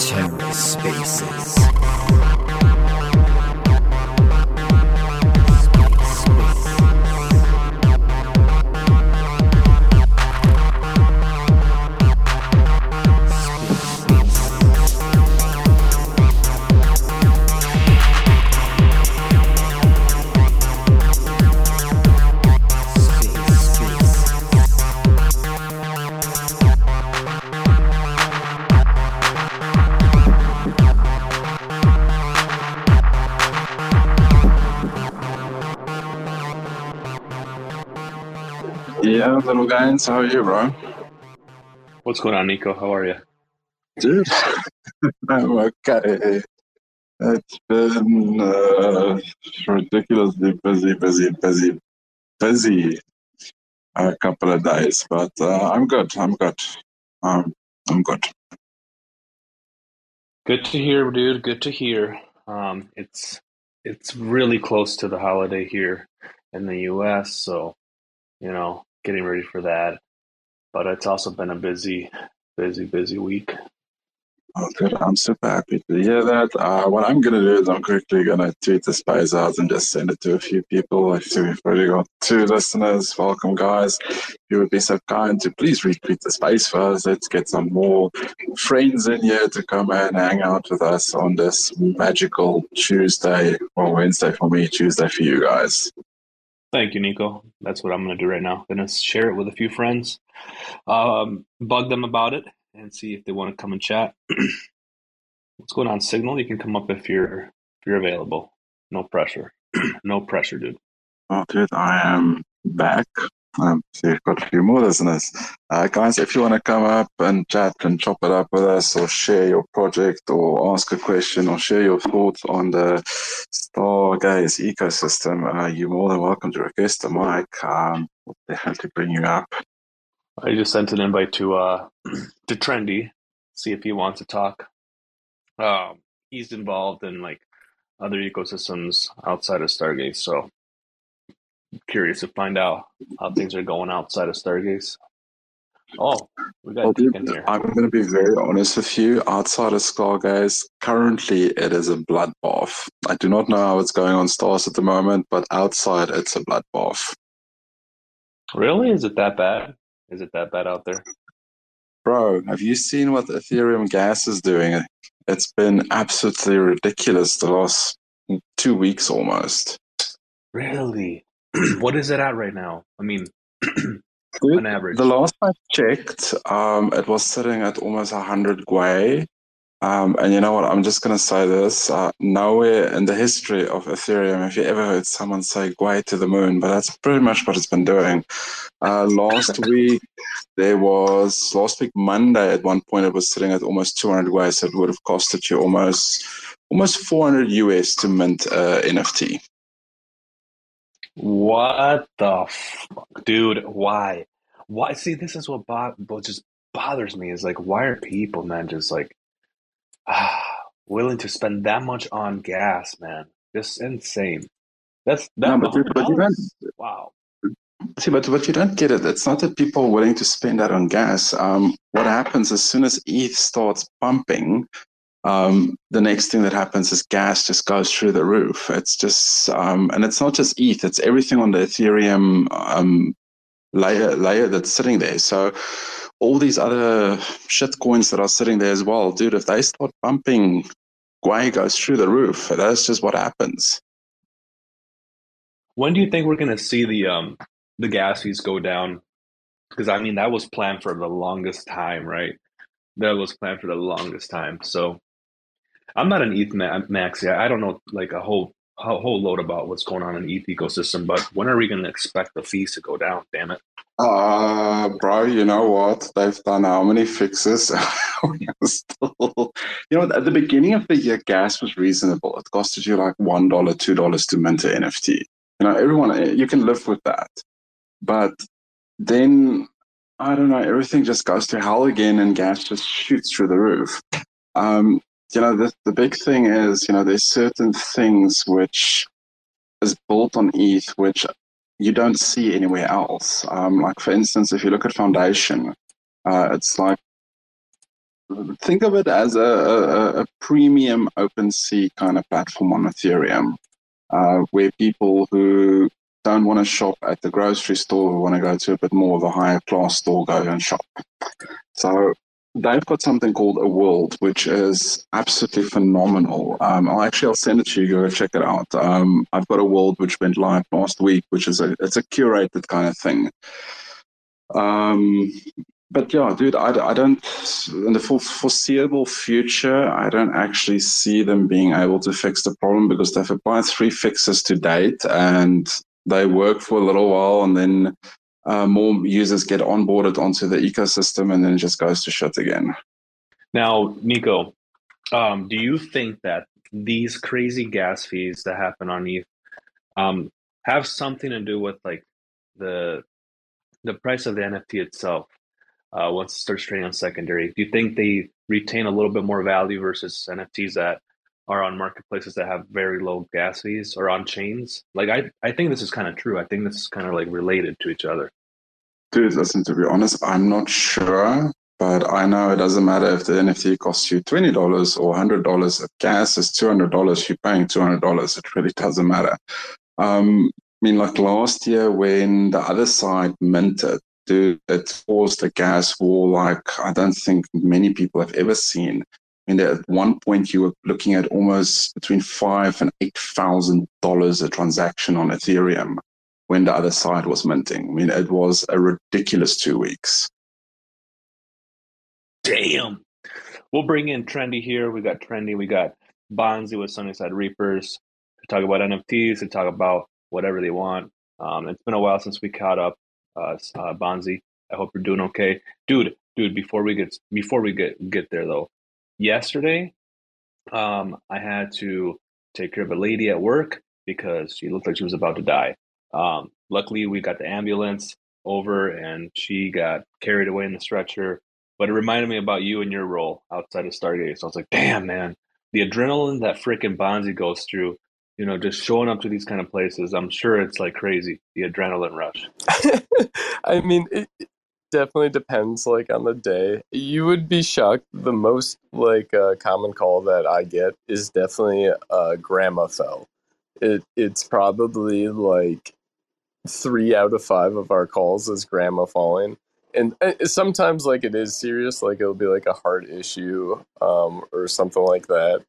TerraSpaces. Yeah, little guys, how are you, bro? What's going on, Nico? How are you? Dude, I'm okay. It's been uh, ridiculously busy, busy, busy, busy a couple of days, but uh, I'm good. I'm good. Um, I'm good. Good to hear, dude. Good to hear. Um, it's it's really close to the holiday here in the U.S., so you know, getting ready for that. But it's also been a busy, busy, busy week. Oh, good. I'm super happy to hear that. Uh, what I'm going to do is I'm quickly going to tweet the spice out and just send it to a few people. See we've already got two listeners. Welcome, guys. If you would be so kind to please retweet the space first. Let's get some more friends in here to come and hang out with us on this magical Tuesday or Wednesday for me, Tuesday for you guys. Thank you, Nico. That's what I'm going to do right now. Going to share it with a few friends, um, bug them about it, and see if they want to come and chat. What's going on, Signal? You can come up if you're if you're available. No pressure. no pressure, dude. Oh, dude, I am back. Um, so you've got a few more listeners. Uh, guys, if you want to come up and chat and chop it up with us or share your project or ask a question or share your thoughts on the Stargaze ecosystem, uh, you're more than welcome to request a mic. Um, we'll definitely bring you up. I just sent an invite to uh, to Trendy, see if he wants to talk. Um, he's involved in like other ecosystems outside of Stargaze, so curious to find out how things are going outside of Stargaze. Oh, we got dude, here. I'm going to be very honest with you. Outside of Stargaze, currently it is a bloodbath. I do not know how it's going on Stars at the moment, but outside it's a bloodbath. Really? Is it that bad? Is it that bad out there? Bro, have you seen what Ethereum gas is doing? It's been absolutely ridiculous the last two weeks almost. Really? what is it at right now? I mean, on average. The last I checked, um, it was sitting at almost 100 Gwei. Um, and you know what? I'm just going to say this. Uh, nowhere in the history of Ethereum have you ever heard someone say Gwei to the moon, but that's pretty much what it's been doing. Uh, last week, there was, last week, Monday, at one point, it was sitting at almost 200 Gwei, so it would have costed you almost almost 400 US to mint uh, NFT. What the fuck, dude? Why? Why? See, this is what bo- what just bothers me is like, why are people, man, just like ah, willing to spend that much on gas, man? Just insane. That's that. No, but, but you don't, wow. See, but but you don't get it. It's not that people are willing to spend that on gas. Um, what happens as soon as ETH starts pumping, um, the next thing that happens is gas just goes through the roof. It's just, um, and it's not just ETH, it's everything on the Ethereum um, layer layer that's sitting there. So all these other shit coins that are sitting there as well, dude, if they start bumping, Gwei goes through the roof. That's just what happens. When do you think we're going to see the um, the gas fees go down? Because I mean, that was planned for the longest time, right? That was planned for the longest time. So I'm not an ETH max yet. I don't know like a whole a whole load about what's going on in the ETH ecosystem, but when are we going to expect the fees to go down? Damn it. Uh, bro, you know what? They've done how many fixes? you know, at the beginning of the year, gas was reasonable. It costed you like $1, $2 to mint an NFT. You know, everyone, you can live with that. But then, I don't know, everything just goes to hell again and gas just shoots through the roof. Um, you know, the, the big thing is, you know, there's certain things which is built on ETH, which you don't see anywhere else. Um, like for instance, if you look at Foundation, uh, it's like think of it as a, a, a premium OpenSea kind of platform on Ethereum, uh, where people who don't want to shop at the grocery store, who want to go to a bit more of a higher class store, go and shop. So they've got something called a world, which is absolutely phenomenal. Um, I'll actually I'll send it to you. Go check it out. Um, I've got a world which went live last week, which is a it's a curated kind of thing. Um, but yeah, dude, I, I don't, in the foreseeable future, I don't actually see them being able to fix the problem because they've applied three fixes to date and they work for a little while and then uh, more users get onboarded onto the ecosystem and then it just goes to shit again. Now, Nico, um, do you think that these crazy gas fees that happen on ETH um, have something to do with like the the price of the NFT itself? uh, once it starts trading on secondary? Do you think they retain a little bit more value versus NFTs that are on marketplaces that have very low gas fees or on chains? Like I, I think this is kind of true. I think this is kind of like related to each other. Dude, listen, to be honest, I'm not sure, but I know it doesn't matter if the NFT costs you $20 or $100. If gas is $200, you're paying $200. It really doesn't matter. Um, I mean, like last year when the other side minted, dude, it caused a gas war like I don't think many people have ever seen. Mean, at one point you were looking at almost between five and eight thousand dollars a transaction on Ethereum when the other side was minting. I mean, it was a ridiculous two weeks. Damn. We'll bring in Trendy here. We got Trendy. We got Bonzi with Sunnyside Reapers to talk about NFTs, to talk about whatever they want. Um, it's been a while since we caught up uh, uh, Bonzi. I hope you're doing okay, dude. Dude, before we get before we get get there though, yesterday, um, I had to take care of a lady at work because she looked like she was about to die. Um, luckily, we got the ambulance over and she got carried away in the stretcher. But it reminded me about you and your role outside of Stargaze. So I was like, damn, man, the adrenaline that freaking Bonzi goes through you know, just showing up to these kind of places, I'm sure it's like crazy, the adrenaline rush. I mean, it definitely depends like on the day. You would be shocked. The most like uh, common call that I get is definitely uh, grandma fell. It it's probably like three out of five of our calls is grandma falling. And uh, sometimes like it is serious, like it'll be like a heart issue um, or something like that.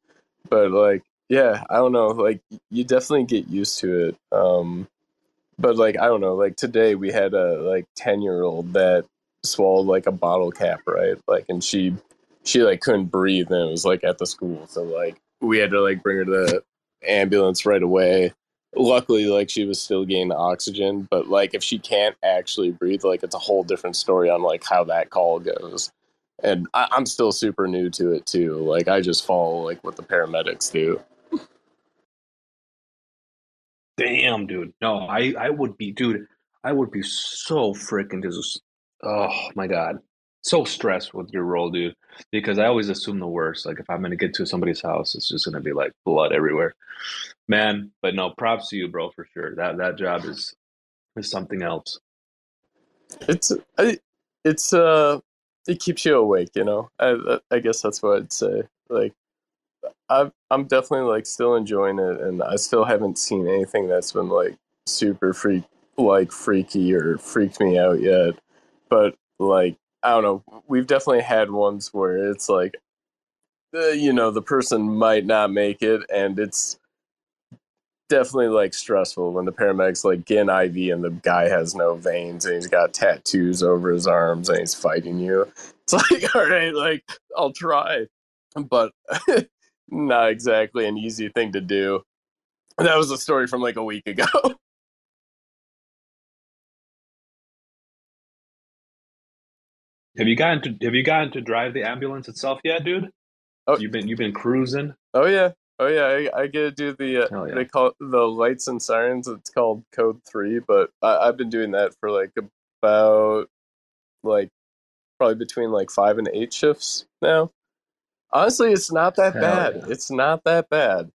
But like yeah, I don't know. Like you definitely get used to it. Um, but like I don't know. Like today we had a like ten year old that swallowed like a bottle cap, right? Like, and she she like couldn't breathe, and it was like at the school. So like we had to like bring her to the ambulance right away. Luckily, like she was still getting oxygen, but like if she can't actually breathe, like it's a whole different story on like how that call goes and I, am still super new to it too. Like I just follow like what the paramedics do. Damn, dude. No, I I would be, dude. I would be so freaking just. Oh my god, so stressed with your role, dude. Because I always assume the worst. Like if I'm gonna get to somebody's house, it's just gonna be like blood everywhere, man. But no, props to you, bro, for sure. That that job is is something else. It's I, it's uh, it keeps you awake. You know, I I guess that's what I'd say. Like i am definitely like still enjoying it, and I still haven't seen anything that's been like super freak like freaky or freaked me out yet. But like I don't know, we've definitely had ones where it's like, uh, you know, the person might not make it, and it's definitely like stressful when the paramedics like get an IV and the guy has no veins and he's got tattoos over his arms and he's fighting you. It's like, all right, like I'll try, but not exactly an easy thing to do. That was a story from like a week ago. Have you gotten to Have you gotten to drive the ambulance itself yet, dude? Oh, you've been you've been cruising. Oh yeah, oh yeah. I, I get to do the uh, yeah. they call it the lights and sirens. It's called Code Three, but I, I've been doing that for like about like probably between like five and eight shifts now. Honestly, it's not that Hell bad. Yeah. It's not that bad.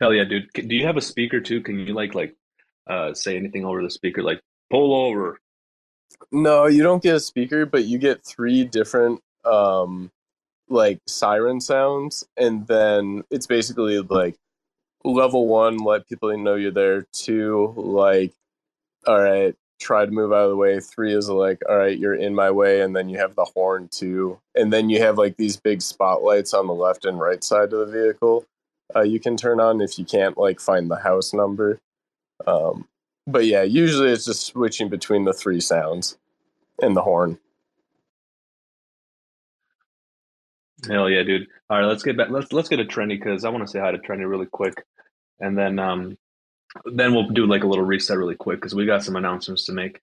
Hell yeah, dude! Do you have a speaker too? Can you like like uh, say anything over the speaker like pull over? No, you don't get a speaker, but you get three different um like siren sounds and then it's basically like level 1 let people know you're there. 2 like all right, try to move out of the way. 3 is like all right, you're in my way and then you have the horn too. And then you have like these big spotlights on the left and right side of the vehicle. Uh, you can turn on if you can't like find the house number. Um, but yeah, usually it's just switching between the three sounds and the horn. Hell yeah, dude! All right, let's get back. Let's let's get to trendy because I want to say hi to trendy really quick, and then um, then we'll do like a little reset really quick because we got some announcements to make.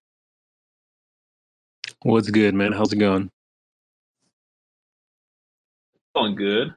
What's good, man? How's it going? Going good.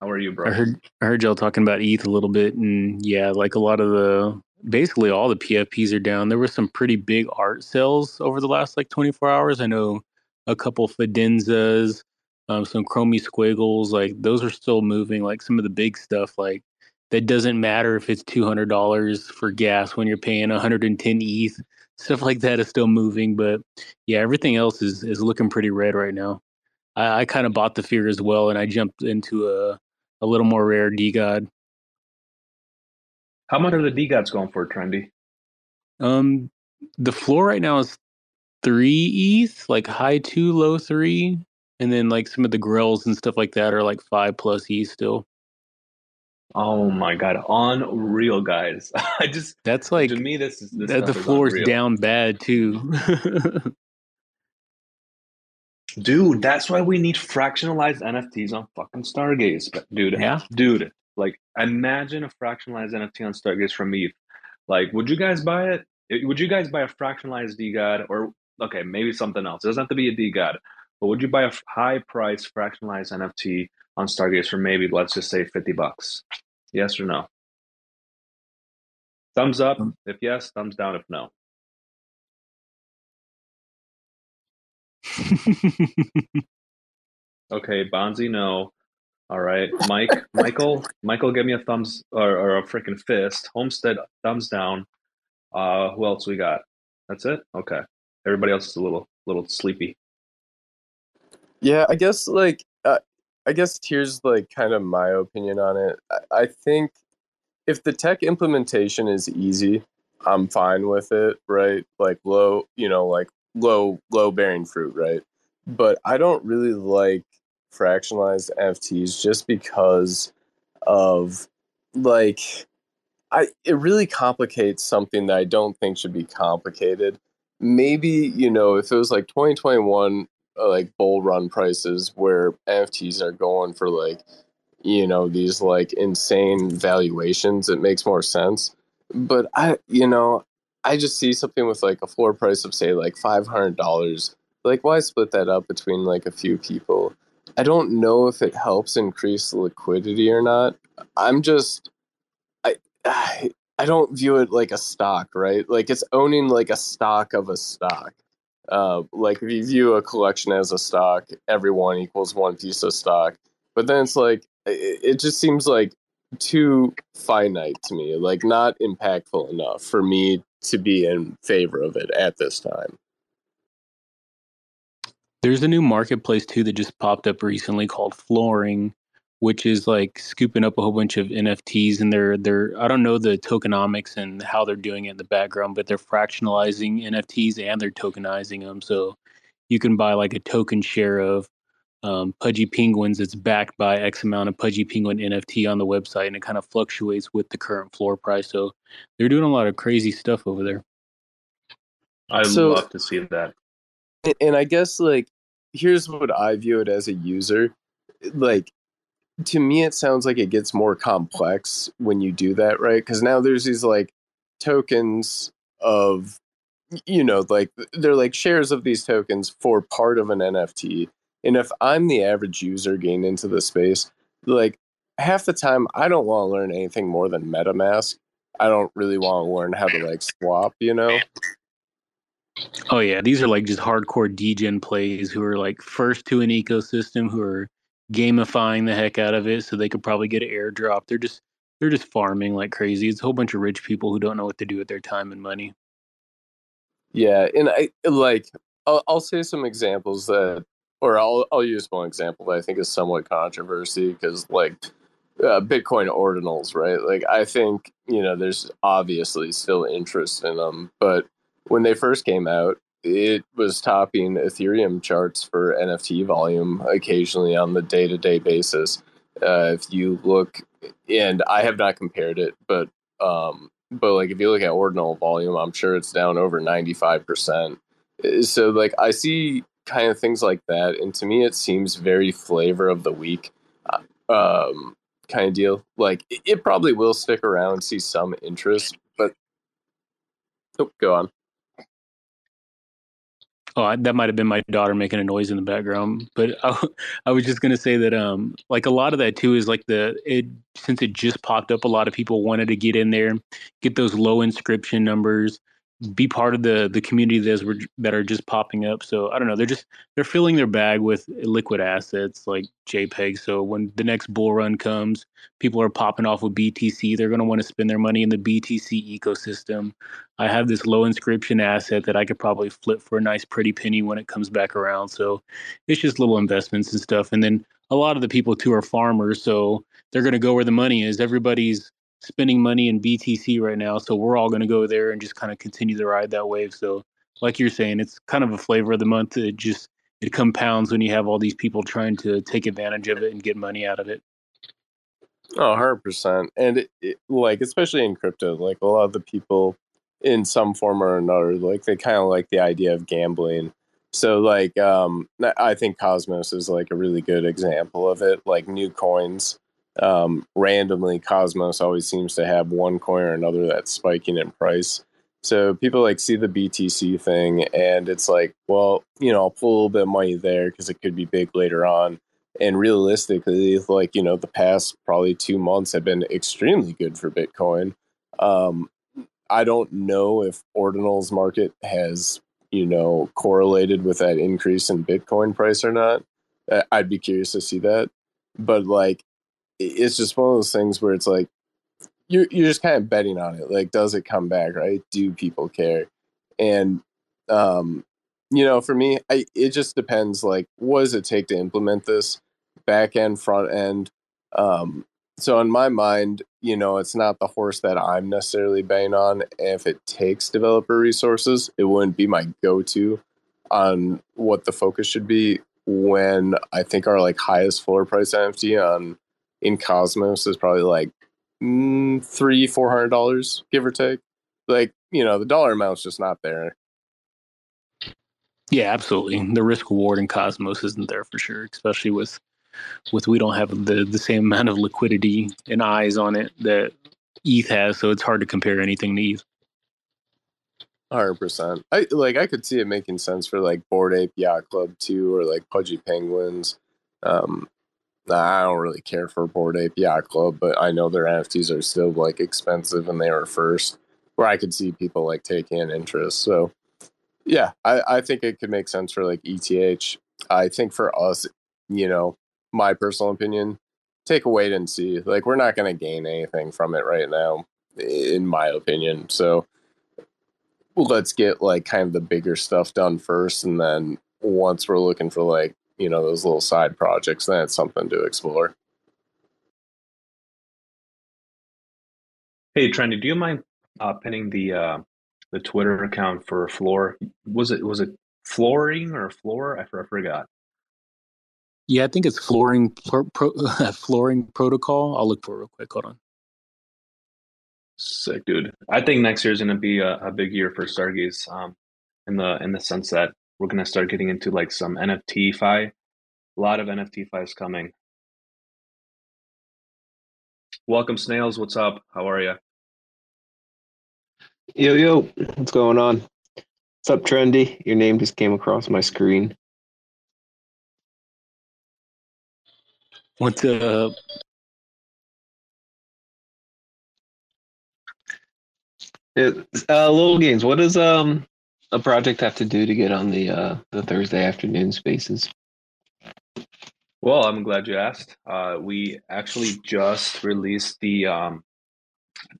How are you, bro? I heard I heard y'all talking about ETH a little bit, and yeah, like a lot of the basically all the PFPs are down. There were some pretty big art sales over the last like 24 hours. I know a couple Fidenzas, um, some Chromie Squiggles, like those are still moving. Like some of the big stuff, like that doesn't matter if it's two hundred dollars for gas when you're paying 110 ETH. Stuff like that is still moving, but yeah, everything else is is looking pretty red right now. I, I kind of bought the fear as well, and I jumped into a a little more rare DeGod. How much are the DeGods going for, Trendy? Um, the floor right now is three ETH, like high two, low three, and then like some of the grills and stuff like that are like five plus ETH still. Oh my god, unreal, guys! I just that's like to me this is this that the floor's unreal. down bad too. Dude, that's why we need fractionalized NFTs on fucking Stargaze. Dude, yeah. dude, like imagine a fractionalized NFT on Stargaze from ETH. Like, would you guys buy it? Would you guys buy a fractionalized DeGod or okay, maybe something else? It doesn't have to be a DeGod, but would you buy a high price fractionalized NFT on Stargaze for maybe let's just say 50 bucks? Yes or no? Thumbs up um if yes, thumbs down if no. okay, Bonzi, no. All right, Mike, Michael, Michael, give me a thumbs or, or a freaking fist. Homestead, thumbs down. Uh, who else we got? That's it. Okay, everybody else is a little, little sleepy. Yeah, I guess like, uh, I guess here's like kind of my opinion on it. I, I think if the tech implementation is easy, I'm fine with it. Right, like low, you know, like low low bearing fruit, right? But I don't really like fractionalized NFTs just because of like I it really complicates something that I don't think should be complicated. Maybe, you know, if it was like 2021 uh, like bull run prices where NFTs are going for like you know these like insane valuations it makes more sense but i you know I just see something with like a floor price of say like five hundred dollars. Like, why split that up between like a few people? I don't know if it helps increase liquidity or not. I'm just, I, I, I don't view it like a stock, right? Like it's owning like a stock of a stock. Uh, like if you view a collection as a stock, every one equals one piece of stock. But then it's like it, it just seems like too finite to me, like not impactful enough for me to be in favor of it at this time. There's a new marketplace too that just popped up recently called Flooring, which is like scooping up a whole bunch of NFTs and they're they're I don't know the tokenomics and how they're doing it in the background, but they're fractionalizing NFTs and they're tokenizing them. So you can buy like a token share of um, Pudgy Penguins. It's backed by X amount of Pudgy Penguin NFT on the website, and it kind of fluctuates with the current floor price. So they're doing a lot of crazy stuff over there. I so, love to see that. And I guess like here's what I view it as a user. Eh, like to me, it sounds like it gets more complex when you do that, right? Because now there's these like tokens of you know like they're like shares of these tokens for part of an nft and if I'm the average user getting into the space, like half the time I don't want to learn anything more than MetaMask. I don't really want to learn how to like swap, you know? Oh yeah, these are like just hardcore degen plays who are like first to an ecosystem who are gamifying the heck out of it so they could probably get an airdrop. They're just they're just farming like crazy. It's a whole bunch of rich people who don't know what to do with their time and money. Yeah, and I like I'll, I'll say some examples that, or I'll I'll use one example that I think is somewhat controversy because like uh, Bitcoin ordinals, right? Like I think you know there's obviously still interest in them, but when they first came out, it was topping Ethereum charts for NFT volume occasionally on the day to day basis. Uh, if you look, and I have not compared it, but um, but like if you look at ordinal volume, I'm sure it's down over 95 percent. So like I see kind of things like that, and to me it seems very flavor of the week. Uh, um, kind of deal. Like it probably will stick around, see some interest, but oh, go on. Oh, that might have been my daughter making a noise in the background, but I, I was just gonna say that, um, like a lot of that too is like the it since it just popped up, a lot of people wanted to get in there, get those low inscription numbers, be part of the the community that's that are just popping up. So I don't know, they're just they're filling their bag with liquid assets like JPEG. So when the next bull run comes, people are popping off with BTC. They're going to want to spend their money in the BTC ecosystem. I have this low inscription asset that I could probably flip for a nice pretty penny when it comes back around. So it's just little investments and stuff. And then a lot of the people too are farmers, so they're going to go where the money is. Everybody's spending money in BTC right now, so we're all going to go there and just kind of continue to ride that wave. So, like you're saying, it's kind of a flavor of the month. It just it compounds when you have all these people trying to take advantage of it and get money out of it. Oh, 100%. And it, it, like, especially in crypto, like a lot of the people in some form or another, like they kind of like the idea of gambling. So, like, um, I think Cosmos is like a really good example of it. Like, new coins um, randomly Cosmos always seems to have one coin or another that's spiking in price. So people like see the BTC thing and it's like, well, you know, I'll pull a little bit of money there because it could be big later on. And realistically, like, you know, the past probably two months have been extremely good for Bitcoin. Um, I don't know if Ordinals market has, you know, correlated with that increase in Bitcoin price or not. I'd be curious to see that. But like, it's just one of those things where it's like you're you're just kind of betting on it. Like, does it come back? Right? Do people care? And um, you know, for me, I it just depends. Like, what does it take to implement this back end, front end? Um, so in my mind, you know, it's not the horse that I'm necessarily betting on. If it takes developer resources, it wouldn't be my go-to on what the focus should be when I think our like highest floor price NFT on in Cosmos is probably like mm, three, four hundred dollars, give or take. Like you know, the dollar amount's just not there. Yeah, absolutely. The risk reward in Cosmos isn't there for sure, especially with with we don't have the the same amount of liquidity and eyes on it that ETH has, so it's hard to compare anything to ETH. Hundred percent. I like. I could see it making sense for like Bored Ape Yacht Club too, or like Pudgy Penguins. Um, I don't really care for Bored Ape Yacht Club, but I know their NFTs are still like expensive and they were first, where I could see people like taking an interest. So, yeah, I, I think it could make sense for like ETH. I think for us, you know, my personal opinion, take a wait and see. Like, we're not going to gain anything from it right now, in my opinion. So, let's get like kind of the bigger stuff done first. And then once we're looking for like you know those little side projects then it's something to explore. Hey trendy do you mind uh, pinning the uh, the twitter account for floor? Was it was it flooring or floor? I, I forgot. Yeah i think it's flooring pro, pro, flooring protocol. I'll look for it real quick. Hold on. Sick dude. I think next year is going to be a, a, big year for stargaze um in the in the sense that we're going to start getting into like some NFT fi. A lot of NFT fis coming. Welcome, Snails. What's up? How are you? Yo, yo. What's going on? What's up, Trendy? Your name just came across my screen. What's up? It, uh, LiLGainzz. What is um a project have to do to get on the uh, the Thursday afternoon spaces? Well, I'm glad you asked. Uh, we actually just released the um,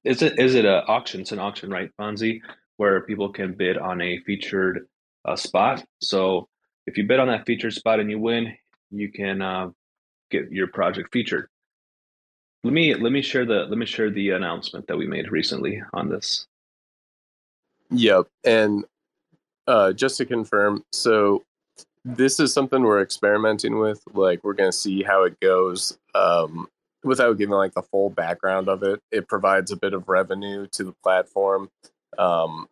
Is it is it a auction? It's an auction, right, Bonzi, where people can bid on a featured uh, spot. So if you bid on that featured spot and you win, you can uh, get your project featured. Let me let me share the let me share the announcement that we made recently on this. Yep, and uh, just to confirm, so this is something we're experimenting with. Like we're gonna see how it goes. Um, without giving like the full background of it, it provides a bit of revenue to the platform, um,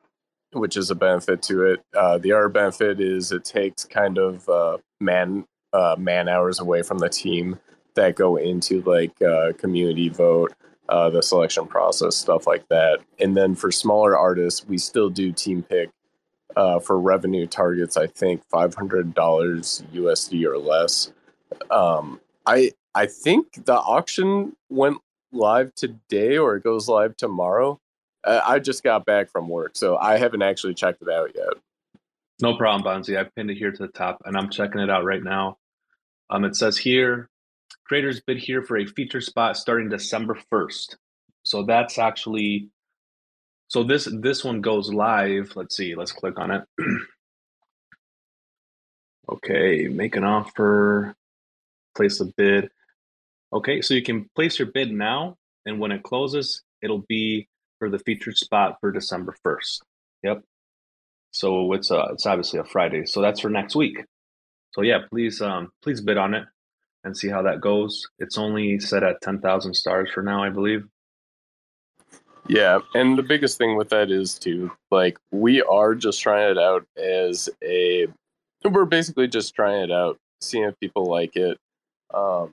which is a benefit to it. Uh, the other benefit is it takes kind of uh, man uh, man hours away from the team that go into like uh, community vote, uh, the selection process, stuff like that. And then for smaller artists, we still do team pick uh, for revenue targets. I think five hundred dollars USD or less. Um, I I think the auction went live today or it goes live tomorrow. Uh, I just got back from work, so I haven't actually checked it out yet. No problem, Bonzi. I pinned it here to the top, and I'm checking it out right now. Um, it says here, creators bid here for a feature spot starting December 1st. So that's actually, so this this one goes live. Let's see. Let's click on it. okay, make an offer, place a bid. Okay, so you can place your bid now, and when it closes, it'll be for the featured spot for December 1st. Yep. So it's uh it's obviously a Friday. So that's for next week. So yeah, please um please bid on it and see how that goes. It's only set at 10,000 stars for now, I believe. Yeah, and the biggest thing with that is too, like we are just trying it out as a we're basically just trying it out, seeing if people like it. Um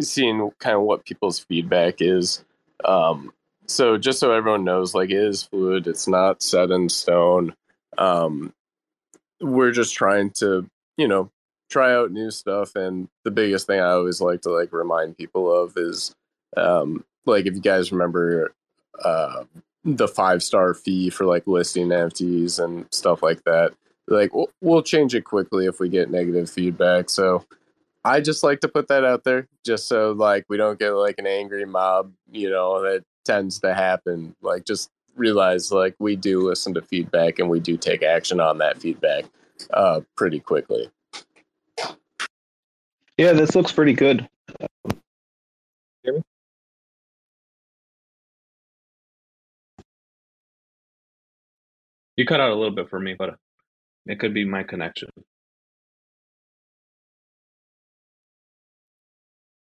seeing kind of what people's feedback is. Um, so just so everyone knows, like it is fluid. It's not set in stone. Um, we're just trying to, you know, try out new stuff. And the biggest thing I always like to like remind people of is, um, like if you guys remember, uh, the five star fee for like listing NFTs and stuff like that. Like we'll, we'll change it quickly if we get negative feedback. So I just like to put that out there just so like we don't get like an angry mob, you know, that tends to happen. Like just realize like we do listen to feedback and we do take action on that feedback uh pretty quickly. Yeah, this looks pretty good. You cut out a little bit for me, but it could be my connection.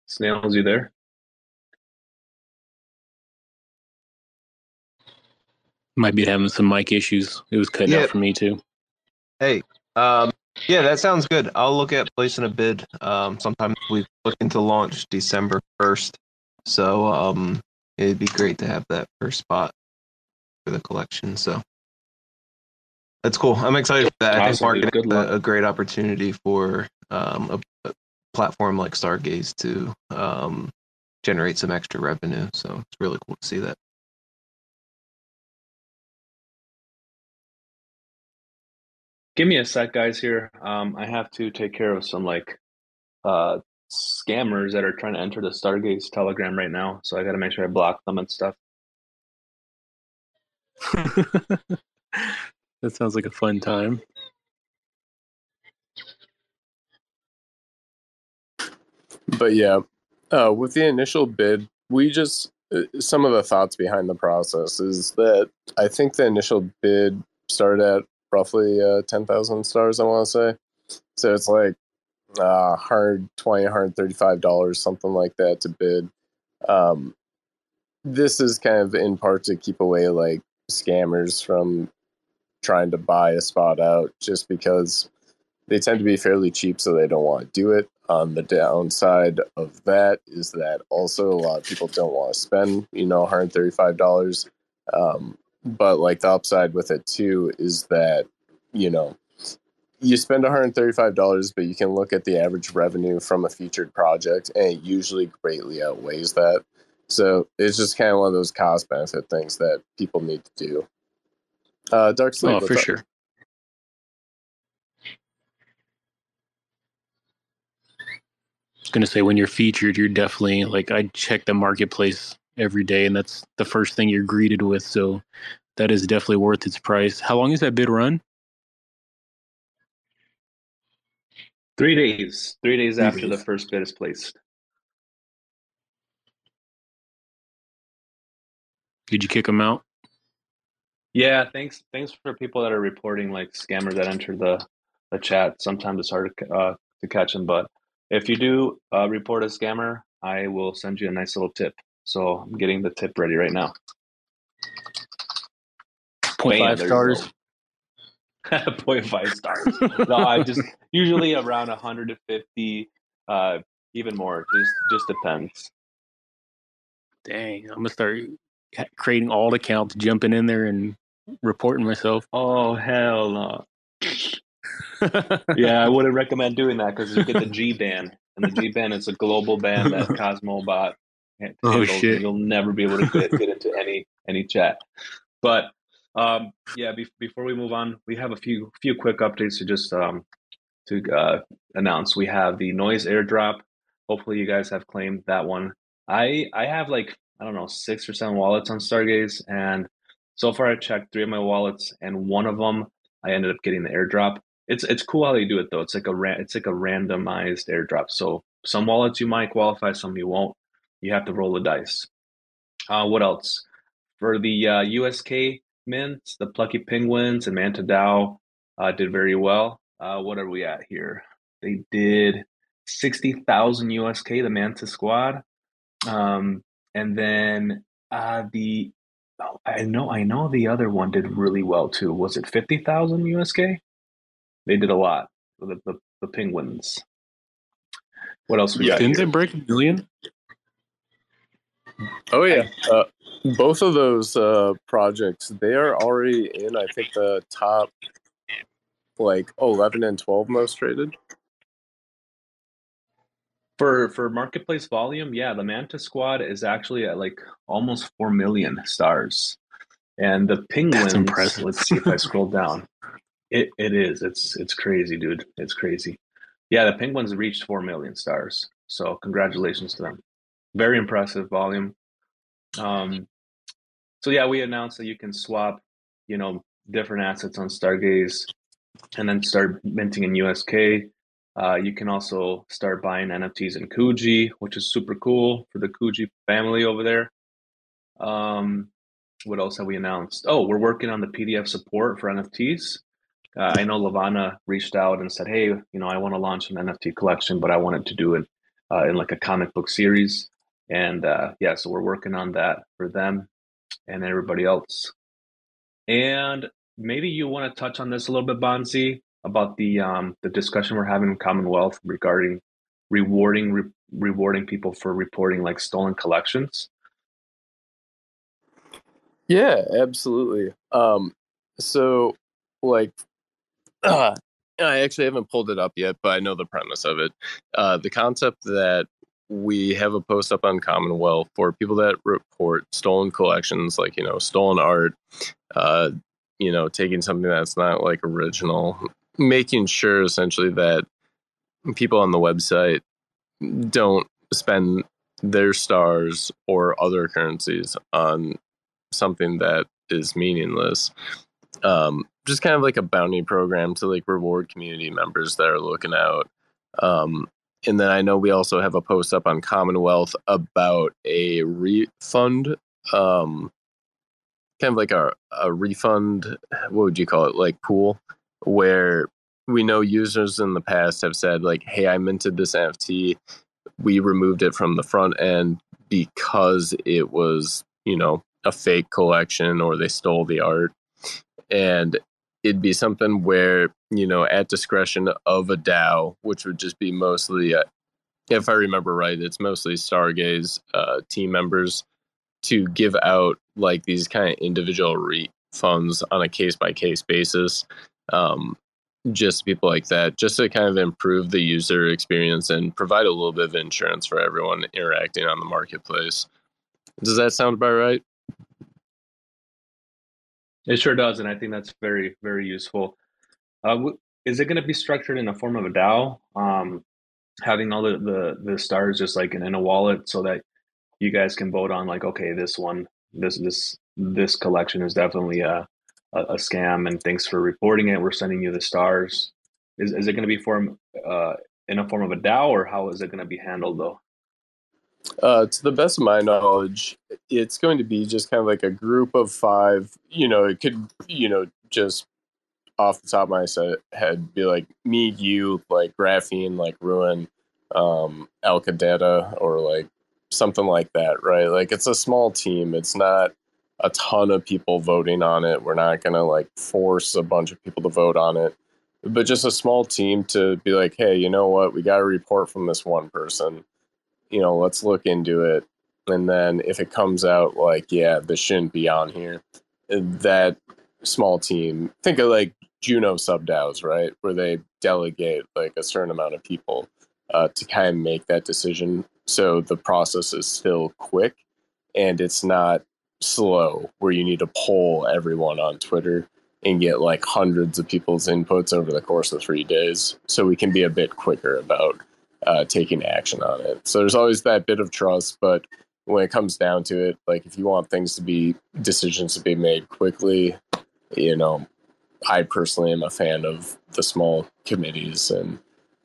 Snails, you there? Might be having some mic issues. It was cutting Yeah. out for me too. Hey, um, yeah, that sounds good. I'll look at placing a bid. Um, sometime we looking to launch December first, so um, it'd be great to have that first spot for the collection. So that's cool. I'm excited for that. I think Awesome, marketing Good is a, a great opportunity for um, a, a platform like Stargaze to um, generate some extra revenue. So it's really cool to see that. Give me a sec, guys. Here, um, I have to take care of some like uh scammers that are trying to enter the Stargaze Telegram right now. So I got to make sure I block them and stuff. that sounds like a fun time. But yeah, uh, with the initial bid, we just uh, some of the thoughts behind the process is that I think the initial bid started at roughly uh, ten thousand stars. I want to say, so it's like uh, 120 135 dollars, something like that, to bid. Um, this is kind of in part to keep away like scammers from trying to buy a spot out, just because they tend to be fairly cheap, so they don't want to do it. On the downside of that is that also a lot of people don't want to spend, you know, $135. Um, but like the upside with it too is that, you know, you spend $135, but you can look at the average revenue from a featured project and it usually greatly outweighs that. So it's just kind of one of those cost benefit things that people need to do. Uh, Dark Sleep. Oh, for up? sure. I was gonna say when you're featured, you're definitely like I check the marketplace every day, and that's the first thing you're greeted with. So that is definitely worth its price. How long is that bid run? Three days. Three days Three after days. the first bid is placed. Did you kick them out? Yeah, thanks. Thanks for people that are reporting like scammers that enter the the chat. Sometimes it's hard to uh, to catch them, but if you do uh, report a scammer, I will send you a nice little tip. So I'm getting the tip ready right now. Point Bam, five stars. go. 0.5 stars. No, I just usually around 150, uh, even more. Just just depends. Dang, I'm gonna start creating alt accounts, jumping in there and reporting myself. Oh hell no! yeah, I wouldn't recommend doing that because you get the G ban, and the G ban is a global ban that Cosmobot Oh, shit. You'll never be able to get, get into any any chat. But um, yeah, be- before we move on, we have a few few quick updates to just um, to uh, announce. We have the noise airdrop. Hopefully, you guys have claimed that one. I I have like I don't know six or seven wallets on Stargaze, and so far I checked three of my wallets, and one of them I ended up getting the airdrop. It's it's cool how they do it though. It's like a ra- it's like a randomized airdrop. So some wallets you might qualify, some you won't. You have to roll the dice. Uh, what else? For the uh, USK mints, the Plucky Penguins and Manta DAO uh, did very well. Uh, what are we at here? They did 60,000 USK, the Manta squad. Um, and then uh, the, oh, I know, I know the other one did really well too. Was it 50,000 USK? They did a lot. The, the, the Penguins. What else we got? Didn't here? they break a million? Oh yeah, uh, both of those uh, projects they are already in. I think the top like 11 and 12 most traded. For for marketplace volume, yeah, the Manta squad is actually at like almost four million stars, and the Penguins. impressive. Let's see if I scroll down. It it is. It's it's crazy, dude. It's crazy. Yeah, the Penguins reached four million stars. So congratulations to them. Very impressive volume. Um, so yeah, we announced that you can swap, you know, different assets on Stargaze, and then start minting in USK. Uh, you can also start buying NFTs in Kuji, which is super cool for the Kuji family over there. Um, what else have we announced? Oh, we're working on the PDF support for NFTs. Uh, I know Lavana reached out and said, "Hey, you know, I want to launch an NFT collection, but I wanted to do it uh, in like a comic book series." And uh, yeah, so we're working on that for them and everybody else. And maybe you want to touch on this a little bit, Bonzi, about the um, the discussion we're having in Commonwealth regarding rewarding re- rewarding people for reporting like stolen collections. Yeah, absolutely. Um, so like, I actually haven't pulled it up yet, but I know the premise of it. Uh, the concept that we have a post up on Commonwealth for people that report stolen collections, like you know, stolen art, uh, you know, taking something that's not like original, making sure essentially that people on the website don't spend their stars or other currencies on something that is meaningless. Um, just kind of like a bounty program to like reward community members that are looking out. Um, and then I know we also have a post up on Commonwealth about a refund, um, kind of like a, a refund. What would you call it? Like pool, where we know users in the past have said like, "Hey, I minted this NFT. We removed it from the front end because it was, you know, a fake collection or they stole the art." And it'd be something where you know at discretion of a DAO, which would just be mostly, uh, if I remember right, it's mostly Stargaze uh, team members to give out like these kind of individual refunds on a case by case basis. Um, just people like that, just to kind of improve the user experience and provide a little bit of insurance for everyone interacting on the marketplace. Does that sound about right? It sure does, and I think that's very very useful. Uh, is it going to be structured in a form of a DAO? Um, having all the, the the stars just like in, in a wallet, so that you guys can vote on like, okay, this one, this this this collection is definitely a a, a scam, and thanks for reporting it. We're sending you the stars. Is is it going to be form uh, in a form of a DAO, or how is it going to be handled though? Uh, to the best of my knowledge, it's going to be just kind of like a group of five. You know, it could, you know, just off the top of my head, be like me, you, like Graphene, like Ruin, um, Alcadata, or like something like that, right? Like it's a small team. It's not a ton of people voting on it. We're not going to like force a bunch of people to vote on it, but just a small team to be like, hey, you know what? We got a report from this one person you know, let's look into it. And then if it comes out like, yeah, this shouldn't be on here, that small team, think of like Juno sub DAOs, right? Where they delegate like a certain amount of people uh, to kind of make that decision. So the process is still quick and it's not slow where you need to poll everyone on Twitter and get like hundreds of people's inputs over the course of three days. So we can be a bit quicker about uh, taking action on it. So there's always that bit of trust, but when it comes down to it, like if you want things to be decisions to be made quickly, you know, I personally am a fan of the small committees and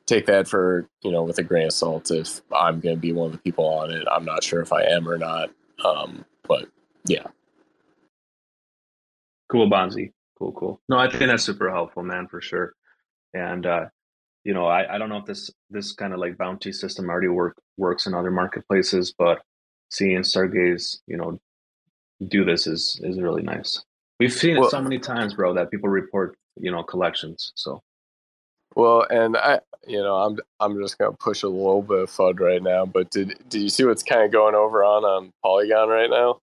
take that for you know with a grain of salt. If I'm going to be one of the people on it, I'm not sure if I am or not. Um, but yeah, cool, Bonzi. Cool, cool. No, I think that's super helpful, man, for sure. And uh, you know, I, I don't know if this this kind of like bounty system already work works in other marketplaces, but seeing Stargaze, you know, do this is is really nice. We've seen well, it so many times, bro, that people report, you know, collections. So well, and I, you know, I'm I'm just gonna push a little bit of FUD right now. But did did you see what's kind of going over on on Polygon right now?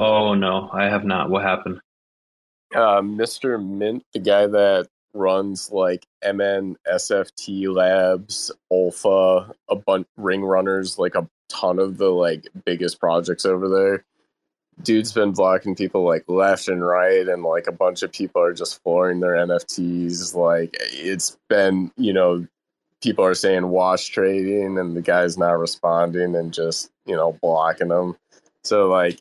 Oh no, I have not. What happened? Uh, Mr. Mint, the guy that runs like MN, SFT Labs, Alpha, a bunch ring runners, like a ton of the like biggest projects over there. Dude's been blocking people like left and right, and like a bunch of people are just flooring their NFTs. Like it's been, you know, people are saying wash trading, and the guy's not responding and just, you know, blocking them. So like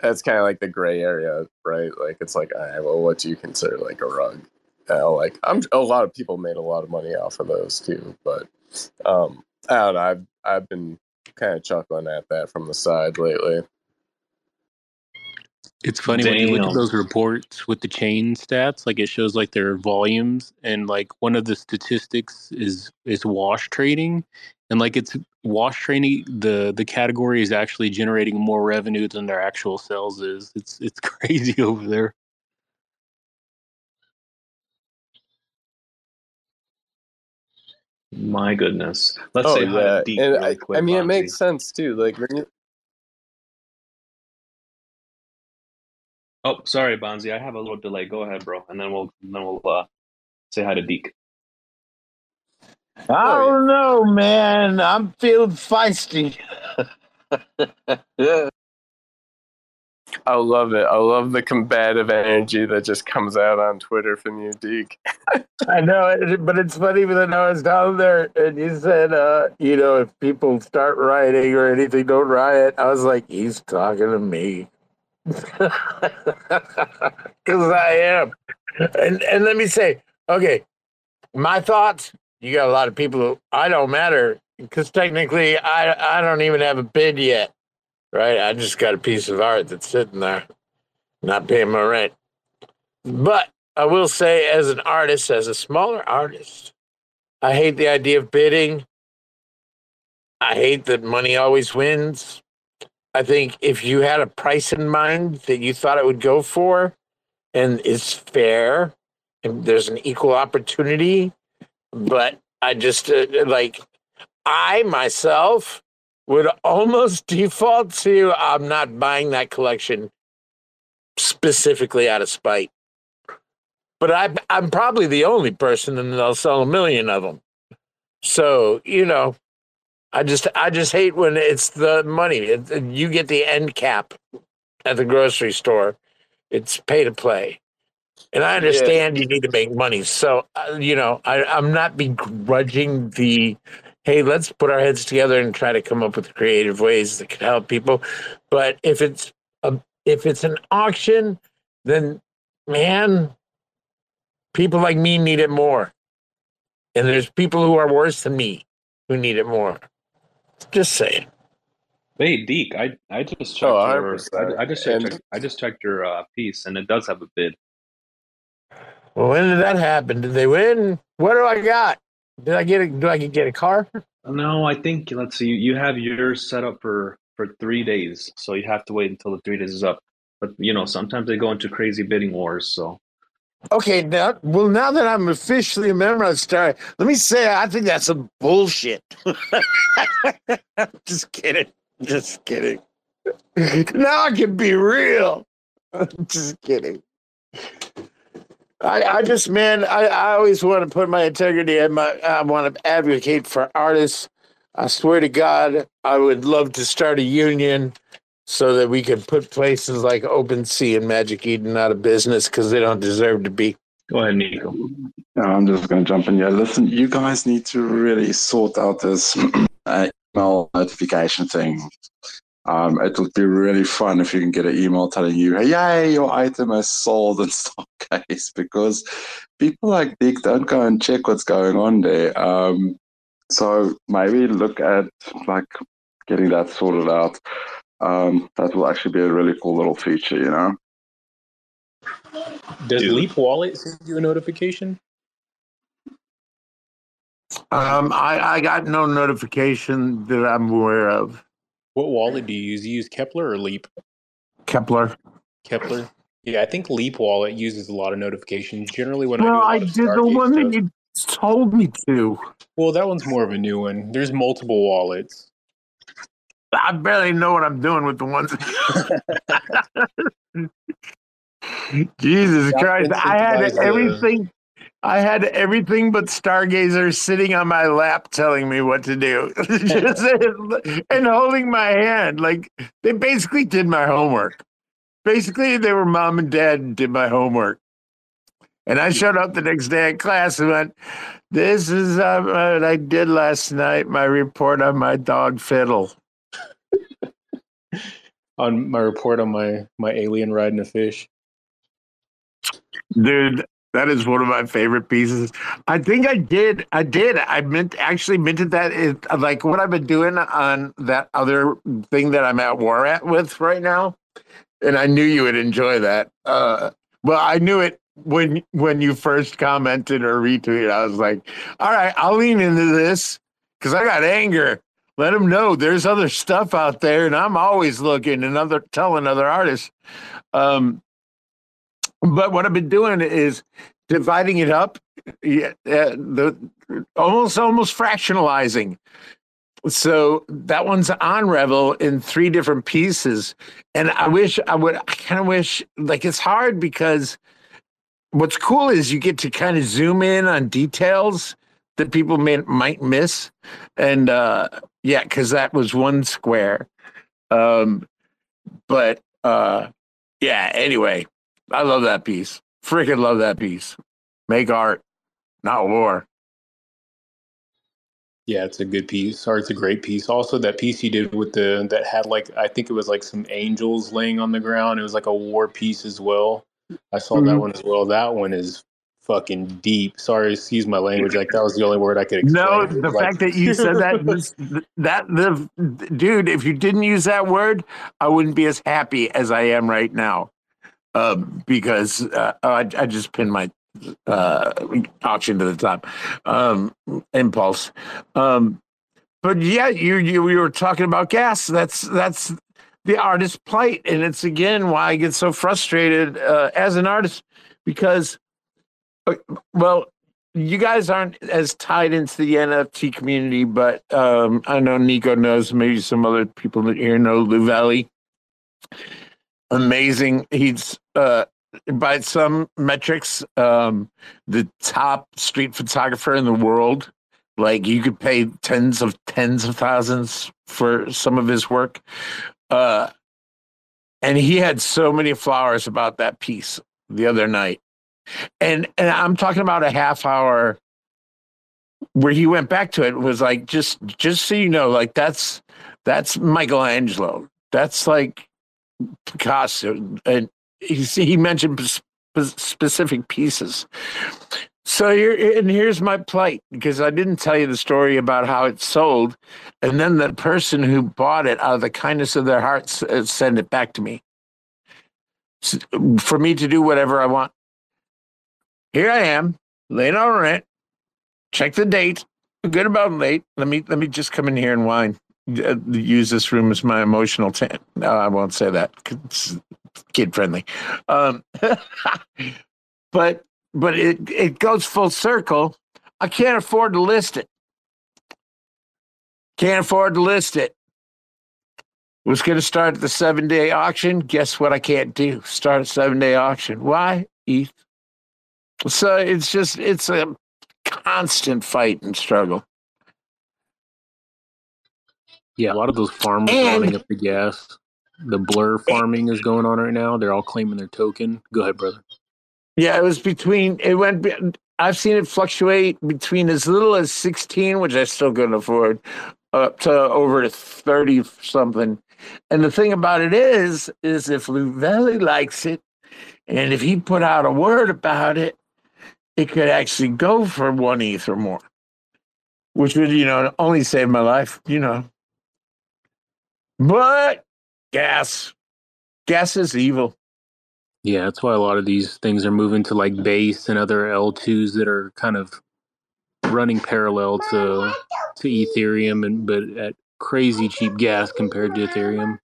that's kind of like the gray area, right? Like it's like, all right, well, what do you consider like a rug? Uh, like I'm a lot of people made a lot of money off of those too, but um, I don't know. I've I've been kind of chuckling at that from the side lately. It's funny Damn. when you look at those reports with the chain stats, like it shows like their volumes, and like one of the statistics is is wash trading, and like it's wash training The the category is actually generating more revenue than their actual sales is. It's it's crazy over there. My goodness. Let's oh, say yeah. Deep and really I, quick, I mean, it makes sense too. Like, you... oh, sorry, Bonzi. I have a little delay. Go ahead, bro, and then we'll then we'll uh, say hi to Deke. I don't know, man. I'm feeling feisty. I love it. I love the combative energy that just comes out on Twitter from you, Deke. I know, but it's funny when I was down there and you said, uh, you know, if people start rioting or anything, don't riot. I was like, he's talking to me. Because I am. And, and let me say, okay, my thoughts, you got a lot of people who I don't matter because technically I, I don't even have a bid yet right? I just got a piece of art that's sitting there, not paying my rent. But I will say, as an artist, as a smaller artist, I hate the idea of bidding. I hate that money always wins. I think if you had a price in mind that you thought it would go for and it's fair and there's an equal opportunity, but I just uh, like, I myself would almost default to I'm not buying that collection specifically out of spite. But I, I'm probably the only person, and they'll sell a million of them. So you know, I just I just hate when it's the money. It, you get the end cap at the grocery store. It's pay to play, and I understand yeah. you need to make money. So uh, you know, I, I'm not begrudging the hey, let's put our heads together and try to come up with creative ways that could help people. But if it's a if it's an auction, then man, people like me need it more. And there's people who are worse than me who need it more. Just saying. Hey, Deke, I I just checked Oh, your I, I just checked And- I just checked your uh, piece, and it does have a bid. Well, when did that happen? Did they win? What do I got? Did I get a do I get a car? No, I think let's see. You have yours set up for for three days, so you have to wait until the three days is up. But you know, sometimes they go into crazy bidding wars. So Okay, now well now that I'm officially a member of Star, let me say I think that's some bullshit. Just kidding. Just kidding. Now I can be real. Just kidding. I, I just man, I, I always want to put my integrity and my I want to advocate for artists. I swear to God, I would love to start a union so that we can put places like OpenSea and Magic Eden out of business because they don't deserve to be. go ahead, Nico. Yeah, I'm just going to jump in here. Listen, you guys need to really sort out this uh, email notification thing. Um, it would be really fun if you can get an email telling you, hey, yay, your item is sold in Stargaze because people like Dick don't go and check what's going on there. Um, so maybe look at like getting that sorted out. Um, that will actually be a really cool little feature, you know? Does Dude. Leap Wallet send you a notification? Um, I, I got no notification that I'm aware of. What wallet do you use? Do you use Keplr or Leap? Keplr. Keplr. Yeah, I think Leap Wallet uses a lot of notifications. Generally, when Well, I I do a lot of did the Stargate one that you told me to. Well, that one's more of a new one. There's multiple wallets. I barely know what I'm doing with the ones. Jesus Christ! I had incentivized, uh, everything. I had everything but Stargazer sitting on my lap, telling me what to do, Just- and holding my hand. Like they basically did my homework. Basically, they were mom and dad and did my homework. And I showed up the next day at class and went, "This is uh, what I did last night. My report on my dog Fiddle." On my report on my my alien riding a fish. Dude, that is one of my favorite pieces. I think I did. I did. I meant actually minted that. Is, like what I've been doing on that other thing that I'm at war at with right now. And I knew you would enjoy that. Uh, well, I knew it when when you first commented or retweeted. I was like, all right, I'll lean into this because I got anger. Let them know there's other stuff out there, and I'm always looking and other telling other artists. Um, but what I've been doing is dividing it up, yeah, uh, the almost almost fractionalizing. So that one's on Revel in three different pieces, and I wish I would. I kind of wish like it's hard because what's cool is you get to kind of zoom in on details that people may, might miss, and uh, yeah, because that was one square. Um, but uh, yeah. Anyway, I love that piece. Freaking love that piece. Make art, not war. Yeah, it's a good piece, or it's a great piece. Also, that piece you did with the that had like I think it was like some angels laying on the ground. It was like a war piece as well. I saw that Mhm. one as well. That one is fucking deep. Sorry, excuse my language. Like that was the only word I could explain. No, the like- fact that you said that, this- that the dude, if you didn't use that word, I wouldn't be as happy as I am right now, um, because uh, I, I just pinned my uh, auction to the top, um, impulse. Um, but yeah, you you we were talking about gas. That's that's the artist's plight, and it's again why I get so frustrated uh, as an artist because, uh, well, you guys aren't as tied into the NFT community, but um, I know Nico knows. Maybe some other people here know Lou Valley. Amazing. He's uh, by some metrics um, the top street photographer in the world. Like you could pay tens of tens of thousands for some of his work. Uh, and he had so many flowers about that piece the other night and and I'm talking about a half hour where he went back to it was like just just so you know, like that's that's Michelangelo. That's like Picasso, and he he mentioned specific pieces. So here and here's my plight because I didn't tell you the story about how it sold, and then the person who bought it out of the kindness of their hearts uh, send it back to me for me to do whatever I want. Here I am, laying on rent. Check the date. Good about late. Let me let me just come in here and whine. Uh, use this room as my emotional tent. No, I won't say that. It's kid friendly. Um, but but it it goes full circle. I can't afford to list it. Can't afford to list it. Was going to start the seven day auction. Guess what? I can't do. Start a seven day auction. Why, ETH? So it's just it's a constant fight and struggle. Yeah, a lot of those farmers and, running up the gas. The blur farming is going on right now. They're all claiming their token. Go ahead, brother. Yeah, it was between. It went. I've seen it fluctuate between as little as sixteen, which I still couldn't afford, up to over thirty something. And the thing about it is, is if Lou Valley likes it, and if he put out a word about it, it could actually go for one ETH or more, which would, you know, only save my life, you know. But gas, gas is evil. Yeah, that's why a lot of these things are moving to like base and other L2s that are kind of running parallel to to Ethereum and but at crazy cheap gas compared to Ethereum.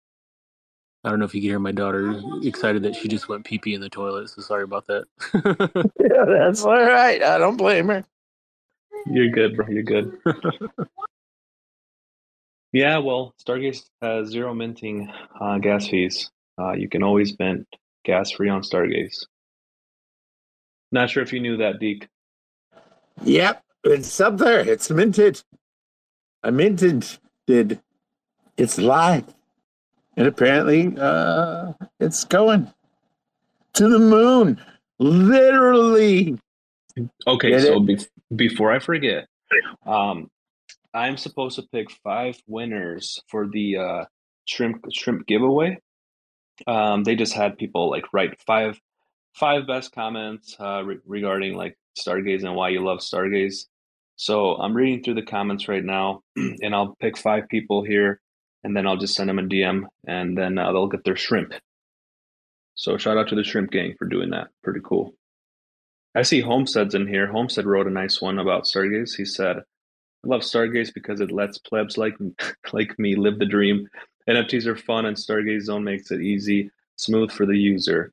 I don't know if you can hear my daughter excited that she just went pee pee in the toilet. So sorry about that. yeah, that's all right. I don't blame her. You're good, bro. You're good. yeah, well, Stargaze has zero minting uh, gas fees. Uh, you can always mint gas free on Stargaze. Not sure if you knew that, Deke. Yep, it's up there. It's minted. I minted. Did it's live and apparently uh, it's going to the moon, literally. Okay, Get so be- before I forget, um, I'm supposed to pick five winners for the uh, shrimp shrimp giveaway. Um, they just had people like write five five best comments uh, re- regarding like Stargaze and why you love Stargaze. So I'm reading through the comments right now, and I'll pick five people here and then I'll just send them a DM, and then uh, they'll get their shrimp. So shout out to the shrimp gang for doing that. Pretty cool. I see Homestead's in here. Homestead wrote a nice one about Stargaze. He said, "I love Stargaze because it lets plebs like like me live the dream. NFTs are fun, and Stargaze Zone makes it easy, smooth for the user."